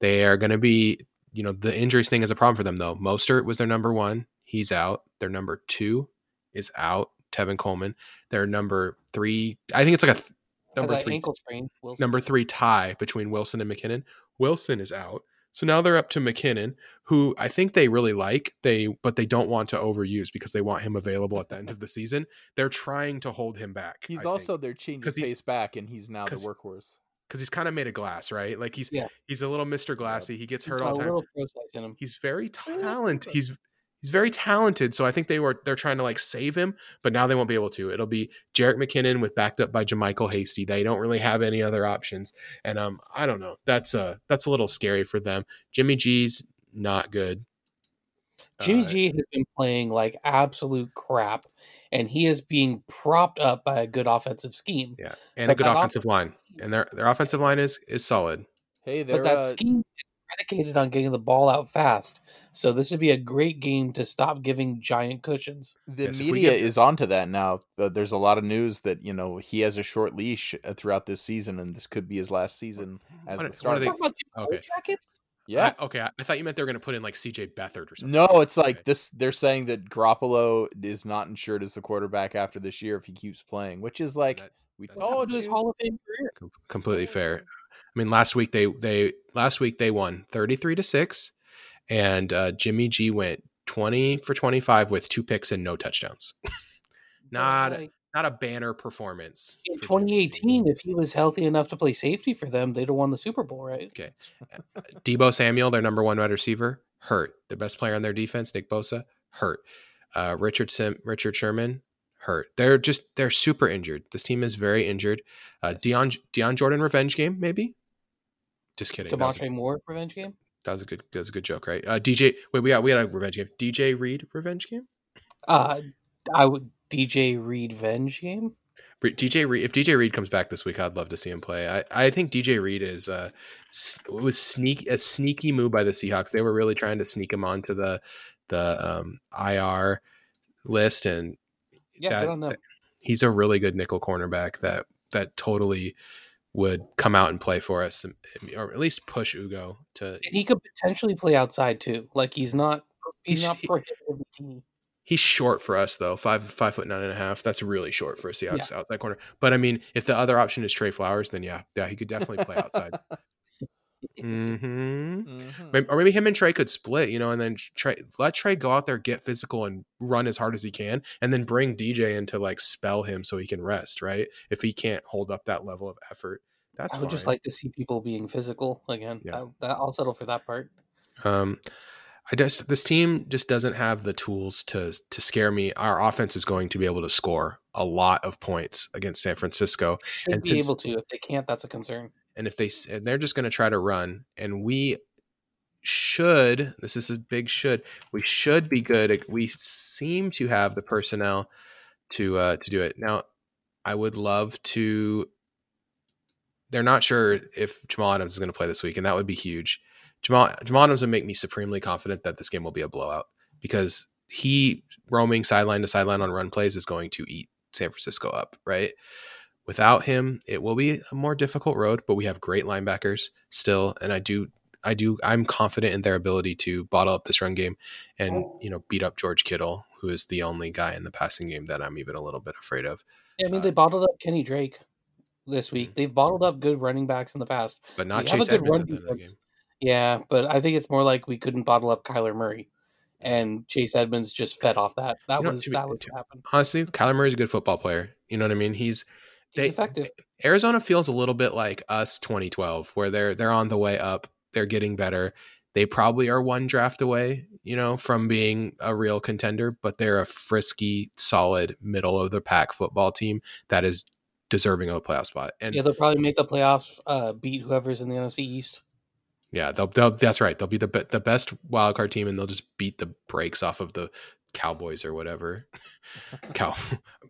They are going to be, you know, the injuries thing is a problem for them though. Mostert was their number one, he's out. Their number two is out, Tevin Coleman. Their number three, I think it's like a th- number three ankle sprain. Wilson. number three tie between Wilson and McKinnon. Wilson is out. So now they're up to McKinnon, who I think they really like. They but they don't want to overuse because they want him available at the end of the season. They're trying to hold him back. He's I also their change of pace back, and he's now the workhorse. because he's kind of made of glass, right? Like he's Yeah. he's a little Mr. Glassy. He gets He's hurt all the time. little in him. He's very talented. He's he's very talented. So I think they were they're trying to like save him, but now they won't be able to. It'll be Jerick McKinnon with backed up by JaMycal Hasty. They don't really have any other options, and um I don't know. That's uh that's a little scary for them. Jimmy G's not good. Jimmy Uh, G has been playing like absolute crap, and he is being propped up by a good offensive scheme. Yeah, and a good that offensive line, and their their offensive line is is solid. Hey, they're But that uh, scheme is predicated on getting the ball out fast. So this would be a great game to stop giving giant cushions. the Yes, media get- is onto that now. There's a lot of news that you know he has a short leash uh, throughout this season, and this could be his last season as What- the starter. they- about Jimmy okay. Blue jackets. yeah, I- okay. I, I thought you meant they were going to put in like C.J. Beathard or something. no, it's like Okay. this. They're saying that Garoppolo is not insured as the quarterback after this year if he keeps playing, which is like That- we that's told Oh, to his. Hall of Fame career. Com- completely fair. I mean, last week they they last week they won thirty three to six, and uh, Jimmy G went twenty for twenty five with two picks and no touchdowns. not not a banner performance. in for Jimmy G. 2018, if he was healthy enough to play safety for them, they'd have won the Super Bowl, right? Okay, Deebo Samuel, their number one wide receiver, hurt. The best player on their defense, Nick Bosa, hurt. Uh, Richard Sim, Richard Sherman, hurt. They're just they're super injured. This team is very injured. Uh, Dion Dion Jordan revenge game maybe. Just kidding. Damontre Moore revenge game. that was a good that was a good joke, right? Uh, DJ, wait, we got we got a revenge game. DJ Reed revenge game. Uh, I would DJ Reed revenge game. DJ Reed, if DJ Reed comes back this week, I'd love to see him play. I, I think DJ Reed is uh was sneak a sneaky move by the Seahawks. They were really trying to sneak him onto the the um, IR list, and Yeah, that- he's a really good nickel cornerback that that totally would come out and play for us, um, or at least push Ugo to. And he could potentially play outside too. Like he's not he's, He's- not he-. He's short for us though, five five foot nine and a half. That's really short for a Seahawks outside corner. But I mean, if the other option is Tre Flowers, then yeah, yeah, he could definitely play outside. hmm Mhm. Or maybe him and Tre could split, you know, and then Tre let Tre go out there, get physical, and run as hard as he can, and then bring DJ in to like spell him so he can rest, right? If he can't hold up that level of effort, that's I would fine. just like to see people being physical again. Yeah. That, that I'll settle for that part. Um, I just this team just doesn't have the tools to to scare me. Our offense is going to be able to score a lot of points against San Francisco, Should And be since- able to. If they can't, that's a concern. And if they they're just going to try to run, and we should this is a big should we should be good. We seem to have the personnel to uh, to do it. Now, I would love to. They're not sure if Jamal Adams is going to play this week, and that would be huge. Jamal Jamal Adams would make me supremely confident that this game will be a blowout because he roaming sideline to sideline on run plays is going to eat San Francisco up, right? Without him, it will be a more difficult road, but we have great linebackers still, and I do I do I'm confident in their ability to bottle up this run game and you know beat up George Kittle, who is the only guy in the passing game that I'm even a little bit afraid of. Yeah, I mean, Uh, they bottled up Kenyan Drake this week. They've bottled up good running backs in the past. But not We Chase Edmonds run at the end of the defense. game. Yeah, but I think it's more like we couldn't bottle up Kyler Murray, and Chase Edmonds just fed off that. That You know, was be- that was what happened. Honestly, Kyler Murray's a good football player. You know what I mean? He's they- effective. Arizona feels a little bit like us 2012 where they're they're on the way up, they're getting better. They probably are one draft away, you know, from being a real contender, but they're a frisky, solid middle of the pack football team that is deserving of a playoff spot. And Yeah, they'll probably make the playoffs. Uh, beat whoever's in the NFC East. Yeah, they'll, they'll that's right. They'll be the the best wild card team, and they'll just beat the brakes off of the Cowboys or whatever. Cow,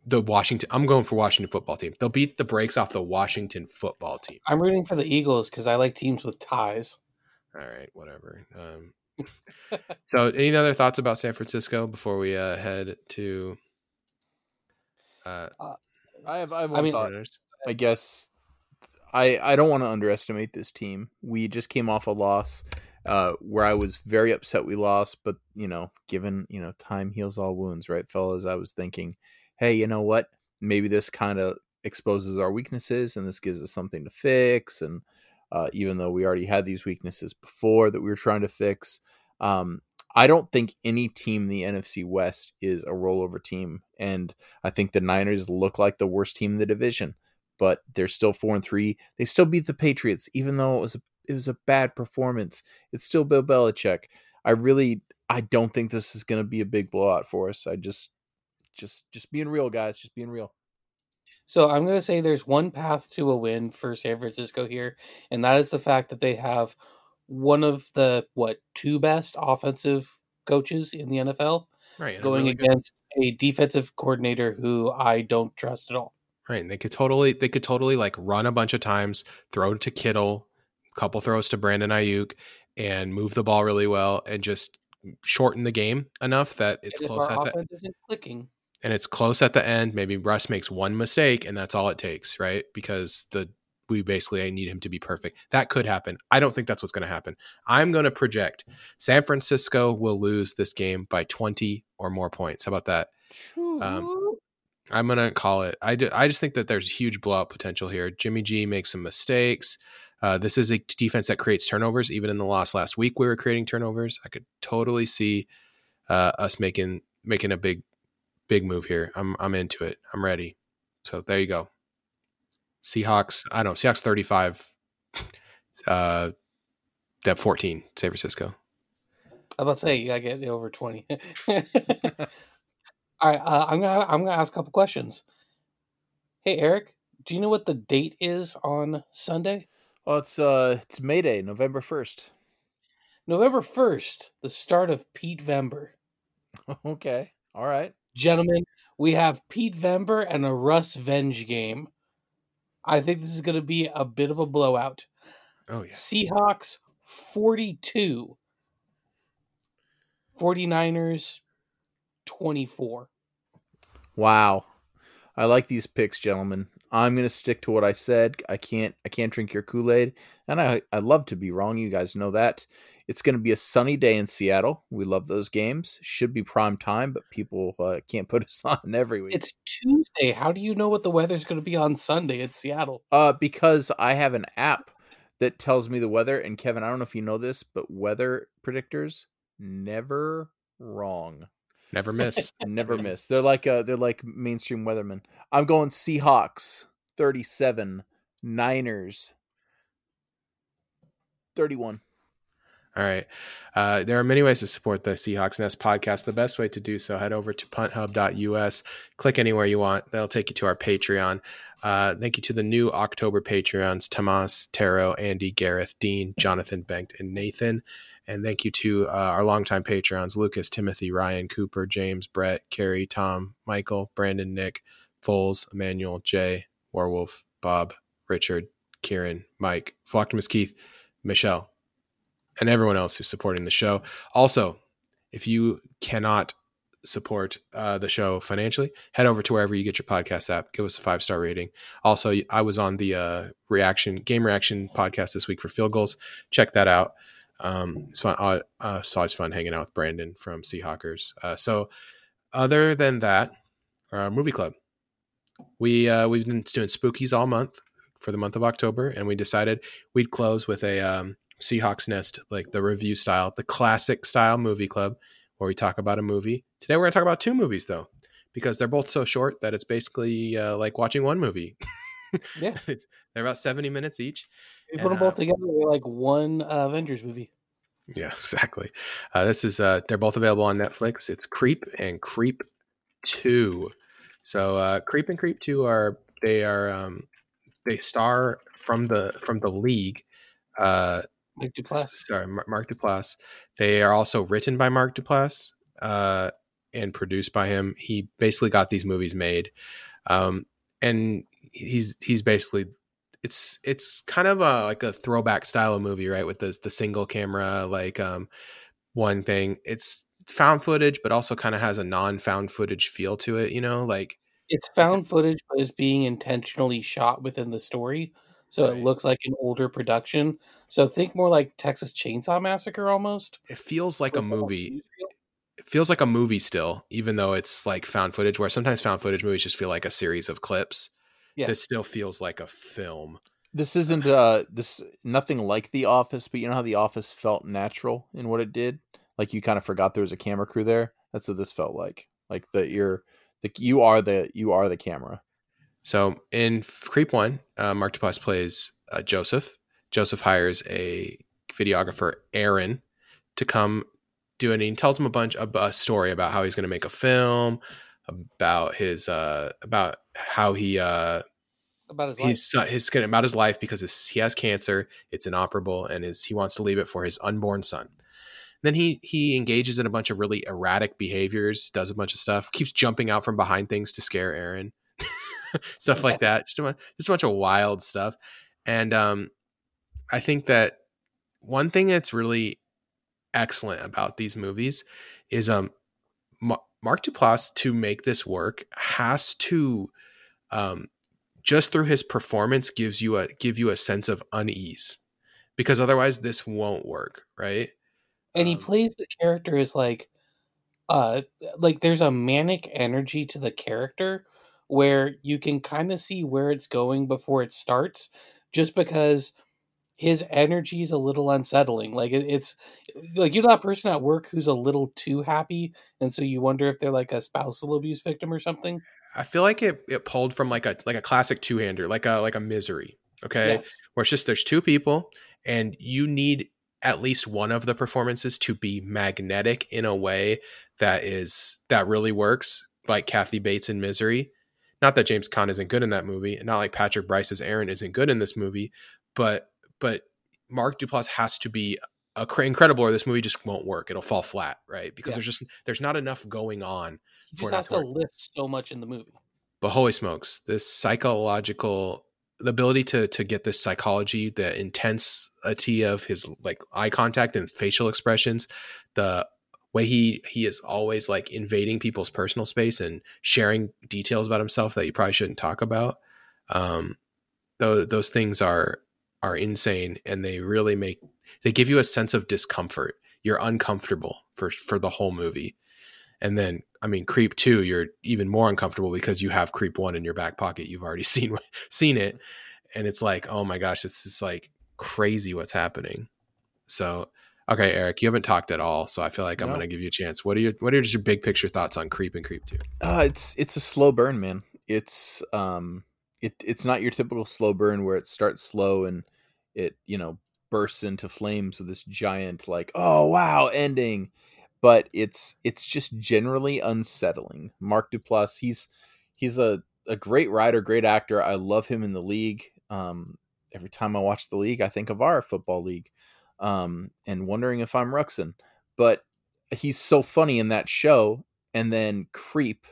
the Washington. I'm going for Washington football team. They'll beat the brakes off the Washington football team. I'm rooting for the Eagles because I like teams with ties. All right, whatever. Um, so, any other thoughts about San Francisco before we uh, head to? Uh, I have. I have I mean- thought. I guess I I don't want to underestimate this team. We just came off a loss uh, where I was very upset we lost, but you know, given you know time heals all wounds, right, fellas? I was thinking, hey, you know what? Maybe this kind of exposes our weaknesses, and this gives us something to fix. And uh, even though we already had these weaknesses before that we were trying to fix, um, I don't think any team in the NFC West is a rollover team, and I think the Niners look like the worst team in the division but they're still four and three. They still beat the Patriots, even though it was a it was a bad performance. It's still Bill Belichick. I really I don't think this is going to be a big blowout for us. I just just just being real, guys. Just being real. So I'm going to say there's one path to a win for San Francisco here, and that is the fact that they have one of the what two best offensive coaches in the NFL right, going really good- against a defensive coordinator who I don't trust at all. Right. And they could totally they could totally like run a bunch of times, throw to Kittle, couple throws to Brandon Aiyuk, and move the ball really well and just shorten the game enough that it's close our at the offense isn't clicking. and it's close at the end. Maybe Russ makes one mistake and that's all it takes, right? Because the we basically need him to be perfect. That could happen. I don't think that's what's going to happen. I'm going to project San Francisco will lose this game by 20 or more points. How about that? Um, I'm gonna call it. I, I just think that there's huge blowout potential here. Jimmy G makes some mistakes. Uh, this is a defense that creates turnovers. Even in the loss last week, we were creating turnovers. I could totally see uh, us making making a big big move here. I'm I'm into it. I'm ready. So there you go. Seahawks. I don't know. Seahawks 35. Uh, Deb 14. San Francisco. I'm about to say you gotta get over twenty. All right, uh, I'm gonna I'm gonna ask a couple questions. Hey Eric, do you know what the date is on Sunday, Well, it's uh it's May Day, November first. November first, the start of Pete Vember? okay, all right. Gentlemen, we have Pete Vember and a Russ Venge game. I think this is going to be a bit of a blowout. Oh yeah. Seahawks 42, 49ers 24. Wow. I like these picks, gentlemen. I'm gonna stick to what I said. I can't I can't drink your Kool-Aid. And I I love to be wrong. You guys know that. It's gonna be a sunny day in Seattle. We love those games. Should be prime time, but people uh, can't put us on every week. It's Tuesday. How do you know what the weather's going to be on Sunday in Seattle? Uh, because I have an app that tells me the weather. And Kevin, I don't know if you know this, but weather predictors never wrong. Never miss. Never miss. They're like uh they're like mainstream weathermen. I'm going Seahawks 37, Niners 31. All right. Uh, there are many ways to support the Seahawks Nest podcast. The best way to do so, head over to punthub.us, click anywhere you want. That'll take you to our Patreon. Uh, thank you to the new October Patreons, Tomas, Taro, Andy, Gareth, Dean, Jonathan, Bengt, and Nathan. And thank you to uh, our longtime Patreons, Lucas, Timothy, Ryan, Cooper, James, Brett, Carrie, Tom, Michael, Brandon, Nick, Foles, Emmanuel, Jay, Warwolf, Bob, Richard, Kieran, Mike, Flocktimus Keith, Michelle, and everyone else who's supporting the show. Also, if you cannot support uh, the show financially, head over to wherever you get your podcast app. Give us a five star rating. Also, I was on the uh, reaction game reaction podcast this week for field goals. Check that out. Um, it's fun. Uh, uh, it's always fun hanging out with Brandon from Seahawkers. Uh, so, other than that, uh, movie club. We uh, we've been doing spookies all month for the month of October, and we decided we'd close with a um, Seahawks Nest, like the review style, the classic style movie club, where we talk about a movie. Today we're going to talk about two movies though, because they're both so short that it's basically uh, like watching one movie. Yeah. they're about seventy minutes each. We And, put them uh, both together. They're like one uh, Avengers movie. Yeah, exactly. Uh, this is uh, they're both available on Netflix. It's Creep and Creep Two. So uh, Creep and Creep Two are they are um, they star from the from the league uh, Mark Duplass. Sorry, Mark Duplass. They are also written by Mark Duplass uh, and produced by him. He basically got these movies made, um, and he's he's basically it's it's kind of a like a throwback style of movie, right? With the the single camera, like um, one thing. It's found footage, but also kind of has a non found footage feel to it. You know, like it's found footage, but it's being intentionally shot within the story, so right. it looks like an older production. So think more like Texas Chainsaw Massacre almost. It feels like a movie. It feels like a movie still, even though it's like found footage. Where sometimes found footage movies just feel like a series of clips. Yeah. This still feels like a film. This isn't uh this nothing like The Office, but you know how The Office felt natural in what it did. Like you kind of forgot there was a camera crew there. That's what this felt like. Like that you're the you are the you are the camera. So in Creep One, uh, Mark Duplass plays uh, Joseph. Joseph hires a videographer, Aaron, to come do it. And he tells him a bunch of a story about how he's going to make a film, about his uh, about how he uh, about his life. His, his about his life because his, he has cancer. It's inoperable, and his he wants to leave it for his unborn son. Then he he engages in a bunch of really erratic behaviors, does a bunch of stuff, keeps jumping out from behind things to scare Aaron, stuff yes. like that. Just a, just a bunch of wild stuff. And um, I think that one thing that's really excellent about these movies is um, Mark Duplass to make this work has to um, just through his performance gives you a give you a sense of unease because otherwise this won't work, right? and he um, plays the character as like uh like there's a manic energy to the character where you can kind of see where it's going before it starts just because his energy is a little unsettling like it, it's like you're that person at work who's a little too happy and so you wonder if they're like a spousal abuse victim or something i feel like it, it pulled from like a like a classic two-hander like a like a misery okay yes. where it's just there's two people and you need at least one of the performances to be magnetic in a way that is that really works, like Kathy Bates in Misery. Not that James Caan isn't good in that movie, and not like Patrick Brice's Aaron isn't good in this movie, but but Mark Duplass has to be a, incredible, or this movie just won't work. It'll fall flat, right? Because yeah. there's just there's not enough going on. He just has to, to lift so much in the movie. But holy smokes, this psychological the ability to to get this psychology, the intensity of his like eye contact and facial expressions, the way he he is always like invading people's personal space and sharing details about himself that you probably shouldn't talk about. Um, those those things are are insane, and they really make they give you a sense of discomfort. You're uncomfortable for for the whole movie, and then I mean, Creep two, you're even more uncomfortable because you have Creep one in your back pocket. You've already seen seen it, and it's like, oh my gosh, this is like crazy what's happening. So, okay, Eric, you haven't talked at all, so I feel like I'm going to give you a chance. What are your what are just your big picture thoughts on Creep and Creep two? Uh, it's it's a slow burn, man. It's um, it it's not your typical slow burn where it starts slow and it you know bursts into flames with this giant like oh wow ending but it's it's just generally unsettling. Mark Duplass, he's he's a a great writer, great actor. I love him in the league. Um, every time I watch the league, I think of our football league, um, and wondering if I'm Ruxin. But he's so funny in that show. And then Creep,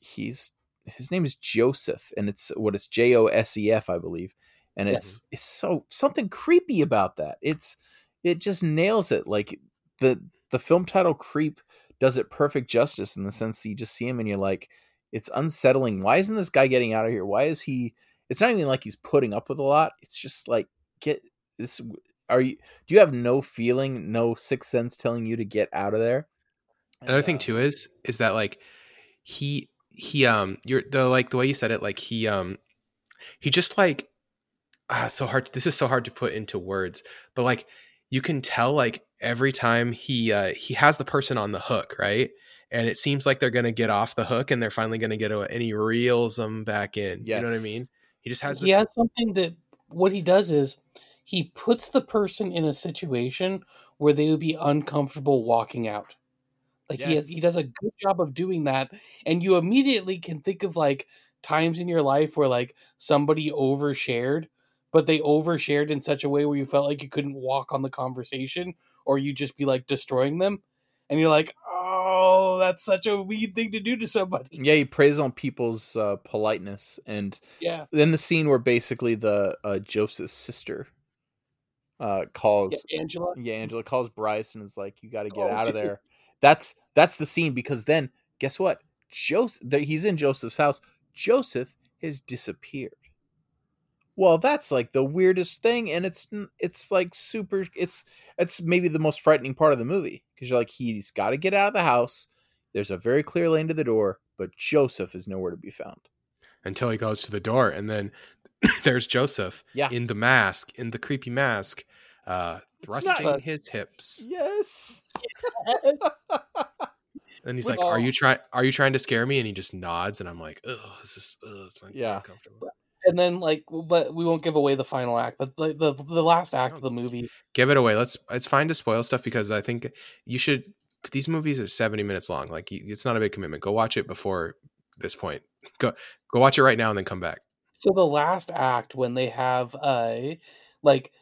he's his name is Joseph, and it's what it's J O S E F, I believe. And it's yes. it's so something creepy about that. It's it just nails it. Like the the film title Creep does it perfect justice in the sense that you just see him and you're like, it's unsettling. Why isn't this guy getting out of here? Why is he? It's not even like he's putting up with a lot. It's just like get this. Are you? Do you have no feeling, no sixth sense telling you to get out of there? Another thing uh, too is is that like he he um you're the like the way you said it like he um he just like ah so hard this is so hard to put into words but like you can tell like every time he uh, he has the person on the hook, right? And it seems like they're going to get off the hook and they're finally going to get a, and he reels them back in. Yes. You know what I mean? He just has. This- he has something that what he does is he puts the person in a situation where they would be uncomfortable walking out. Like yes. he has, he does a good job of doing that, and you immediately can think of like times in your life where like somebody overshared but they overshared in such a way where you felt like you couldn't walk on the conversation or you just be like destroying them. And you're like, oh, that's such a weird thing to do to somebody. Yeah, he preys on people's uh, politeness, and Yeah. then the scene where basically the uh, Joseph's sister uh, calls yeah Angela. Yeah, Angela calls Brice and is like, "You got to get Oh, out of there." That's that's the scene because then guess what? Joseph, he's in Joseph's house. Joseph has disappeared. Well, that's like the weirdest thing, and it's it's like super. It's it's maybe the most frightening part of the movie because you're like, he's got to get out of the house. There's a very clear lane to the door, but Joseph is nowhere to be found. until he goes to the door and then there's joseph Yeah. in the mask in the creepy mask uh not- thrusting his hips Yes. and he's Which- like are you trying are you trying to scare me and he just nods and i'm like oh this is ugh, it's Yeah. uncomfortable And then like, but we won't give away the final act, but the the, the last act of the movie. give it away let's it's fine to spoil stuff because i think you should these movies are 70 minutes long like it's not a big commitment go watch it before this point go go watch it right now and then come back So the last act when they have uh like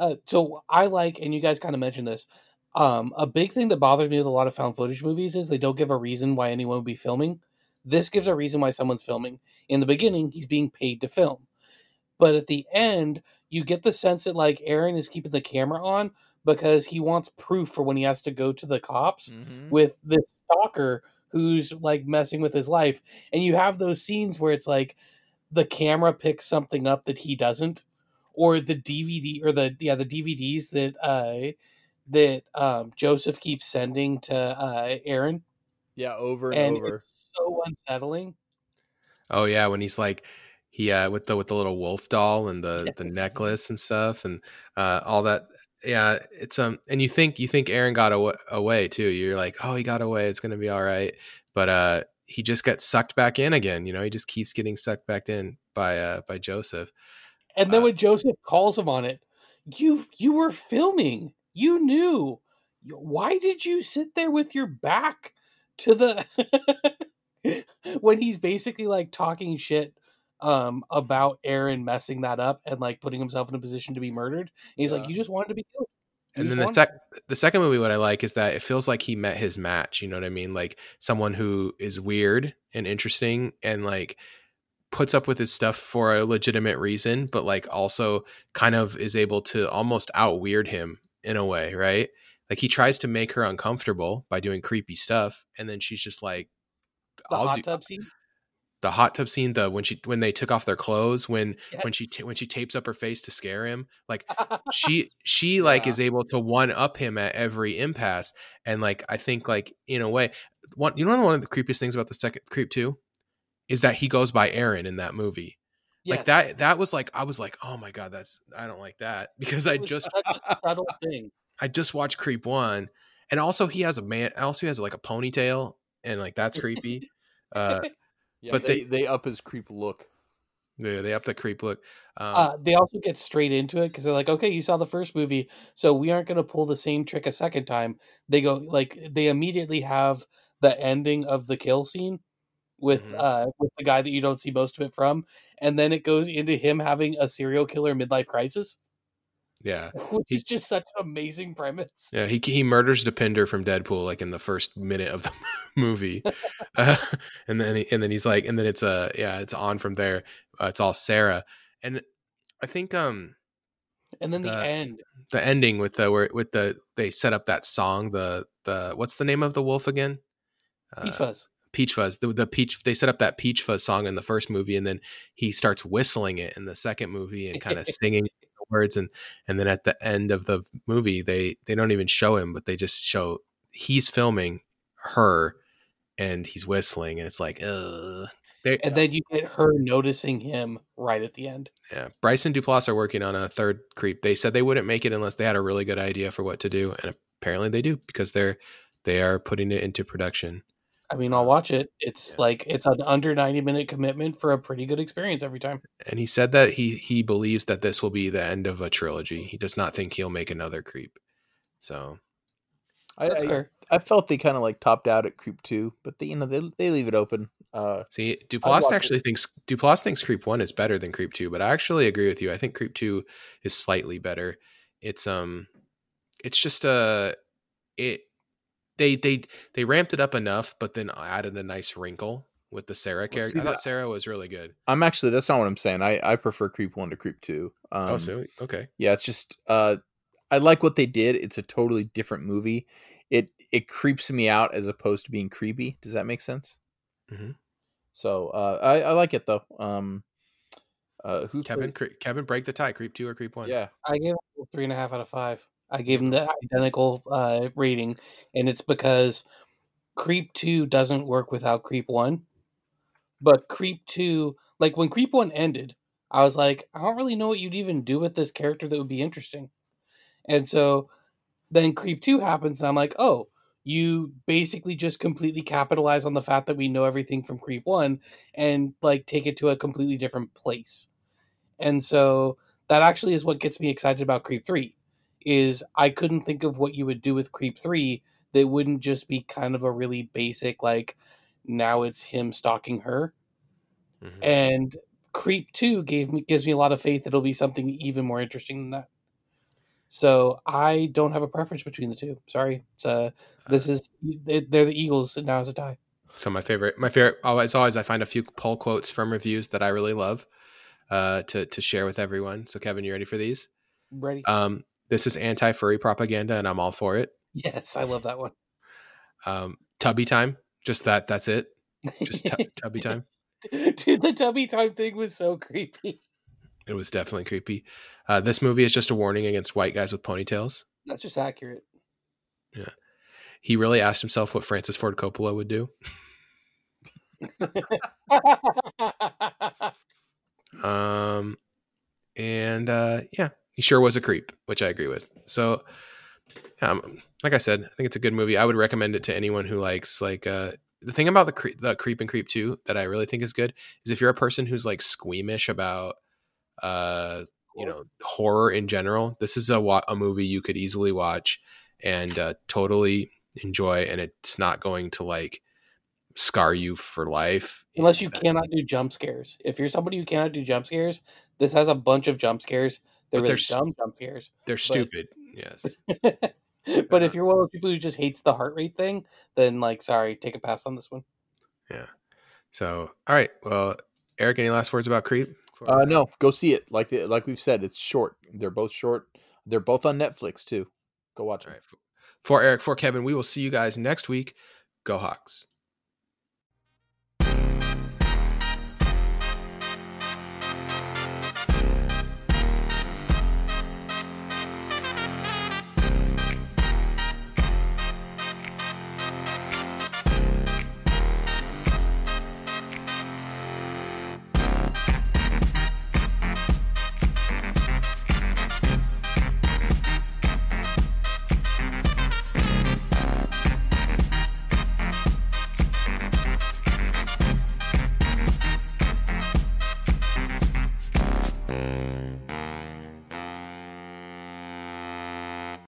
uh, so I like and you guys kind of mentioned this. Um a big thing that bothers me with a lot of found footage movies is they don't give a reason why anyone would be filming. This gives a reason why someone's filming. In the beginning, he's being paid to film. But at the end, you get the sense that like Aaron is keeping the camera on because he wants proof for when he has to go to the cops Mhm. with this stalker who's like messing with his life and you have those scenes where it's like the camera picks something up that he doesn't or the dvd or the yeah the dvds that uh that um joseph keeps sending to uh aaron Yeah, over and, and over. it's so unsettling Oh yeah, when he's like he uh with the with the little wolf doll and the the necklace and stuff and uh all that. Yeah, it's um and you think you think Aaron got aw- away too. You're like, "Oh, he got away. It's going to be all right." But uh he just gets sucked back in again, you know? He just keeps getting sucked back in by uh by Joseph. and then Uh, when joseph calls him on it you you were filming you knew why did you sit there with your back to the when he's basically like talking shit um about Aaron messing that up and like putting himself in a position to be murdered. He's like, You just wanted to be killed. You And then the sec to." the second movie what I like is that it feels like he met his match, you know what I mean? Like someone who is weird and interesting and like puts up with his stuff for a legitimate reason, but like also kind of is able to almost out weird him in a way, right? Like he tries to make her uncomfortable by doing creepy stuff, and then she's just like, the I'll hot do- tub scene. the hot tub scene, the when she when they took off their clothes, when when she Yes. ta- when she tapes up her face to scare him, like she she like is able to one up him at every impasse and like i think like in a way one you know one of the creepiest things about the second creep two is that he goes by aaron in that movie like that that was like i was like oh my god that's i don't like that because i It was just subtle thing. i just watched creep one and also he has a man also he has like a ponytail and like that's creepy uh Yeah, but they, they- they up his creep look. Yeah, they up the creep look um, Uh, they also get straight into it because they're like, okay, you saw the first movie, so we aren't going to pull the same trick a second time. They go like they immediately have the ending of the kill scene with Mhm. uh with the guy that you don't see most of it from, and then it goes into him having a serial killer midlife crisis, yeah which He- is just such an amazing premise. Yeah, he he murders Dopinder from Deadpool like in the first minute of the movie, uh, and then he, and then he's like, and then it's uh yeah, it's on from there. Uh, it's all Sarah, and I think um And then the The- end, the ending with the where with the they set up that song the the what's the name of the wolf again? Peach Uh, Fuzz. Peach Fuzz. The, the peach they set up that Peach Fuzz song in the first movie, and then he starts whistling it in the second movie and kind of singing words, and and then at the end of the movie, they they don't even show him, but they just show he's filming her, and he's whistling, and it's like. And then you get her noticing him right at the end. yeah, Brice and Duplass are working on a third creep. They said they wouldn't make it unless they had a really good idea for what to do, and apparently they do because they're they are putting it into production. I mean, I'll watch it. It's Yeah. like it's an under ninety minute commitment for a pretty good experience every time. and he said that he he believes that this will be the end of a trilogy. He does not think he'll make another creep. So I, That's I, fair. I felt they kind of like topped out at Creep two, but they you know they they leave it open. Uh, See, watch Duplass it. actually thinks Duplass thinks Creep One is better than Creep Two, but I actually agree with you. I think Creep Two is slightly better. It's um, it's just uh, it they they they ramped it up enough, but then added a nice wrinkle with the Sarah character. see I thought that- Sarah was really good. I'm actually that's not what I'm saying. I I prefer Creep one to Creep two. Um, oh, so okay, yeah, it's just uh, I like what they did. It's a totally different movie. It it creeps me out as opposed to being creepy. Does that make sense? Mhm. So uh, I I like it though. Um, uh, who Kevin plays- Cre- Kevin break the tie. Creep Two or Creep One? Yeah, I gave it a three and a half out of five. I gave him the identical uh, rating, and it's because Creep Two doesn't work without Creep One. But Creep Two, like when Creep One ended, I was like, I don't really know what you'd even do with this character that would be interesting. And so then Creep Two happens, and I'm like, oh, you basically just completely capitalize on the fact that we know everything from Creep One, and like take it to a completely different place. And so that actually is what gets me excited about Creep 3 is I couldn't think of what you would do with Creep 3 that wouldn't just be kind of a really basic like now it's him stalking her. Mhm. And Creep 2 gave me gives me a lot of faith that it'll be something even more interesting than that. So I don't have a preference between the two. Sorry. It's, uh, this is they- they're the Eagles and now it's a tie. So my favorite, my favorite, always, always, I find a few poll quotes from reviews that I really love uh, to to share with everyone. So Kevin, you ready for these? Ready? Um, this is anti furry propaganda, and I'm all for it. yes, I love that one. Um, tubby time, just that. That's it. Just tu- tubby time. Dude, the tubby time thing was so creepy. It was definitely creepy. Uh, this movie is just a warning against white guys with ponytails. That's just accurate. Yeah, he really asked himself what Francis Ford Coppola would do. Um, and uh, yeah, he sure was a creep, which I agree with. So, um, like I said, I think it's a good movie. I would recommend it to anyone who likes like uh, the thing about the cre- the creep and creep two that I really think is good is if you're a person who's like squeamish about uh you know horror in general, this is a wa- a movie you could easily watch and uh, totally enjoy, and it's not going to like scar you for life Unless you cannot do jump scares. If you're somebody who cannot do jump scares, this has a bunch of jump scares. They're But really they're s- dumb jump scares. they're stupid. Yes. but if you're one of those people who just hates the heart rate thing, then like sorry, take a pass on this one. Yeah. So, all right. Well, Eric, any last words about Creep? uh, no, go see it. Like the, like we've said, it's short. They're both short. They're both on Netflix too. Go watch All them. right. For Eric, for Kevin, we will see you guys next week. Go Hawks.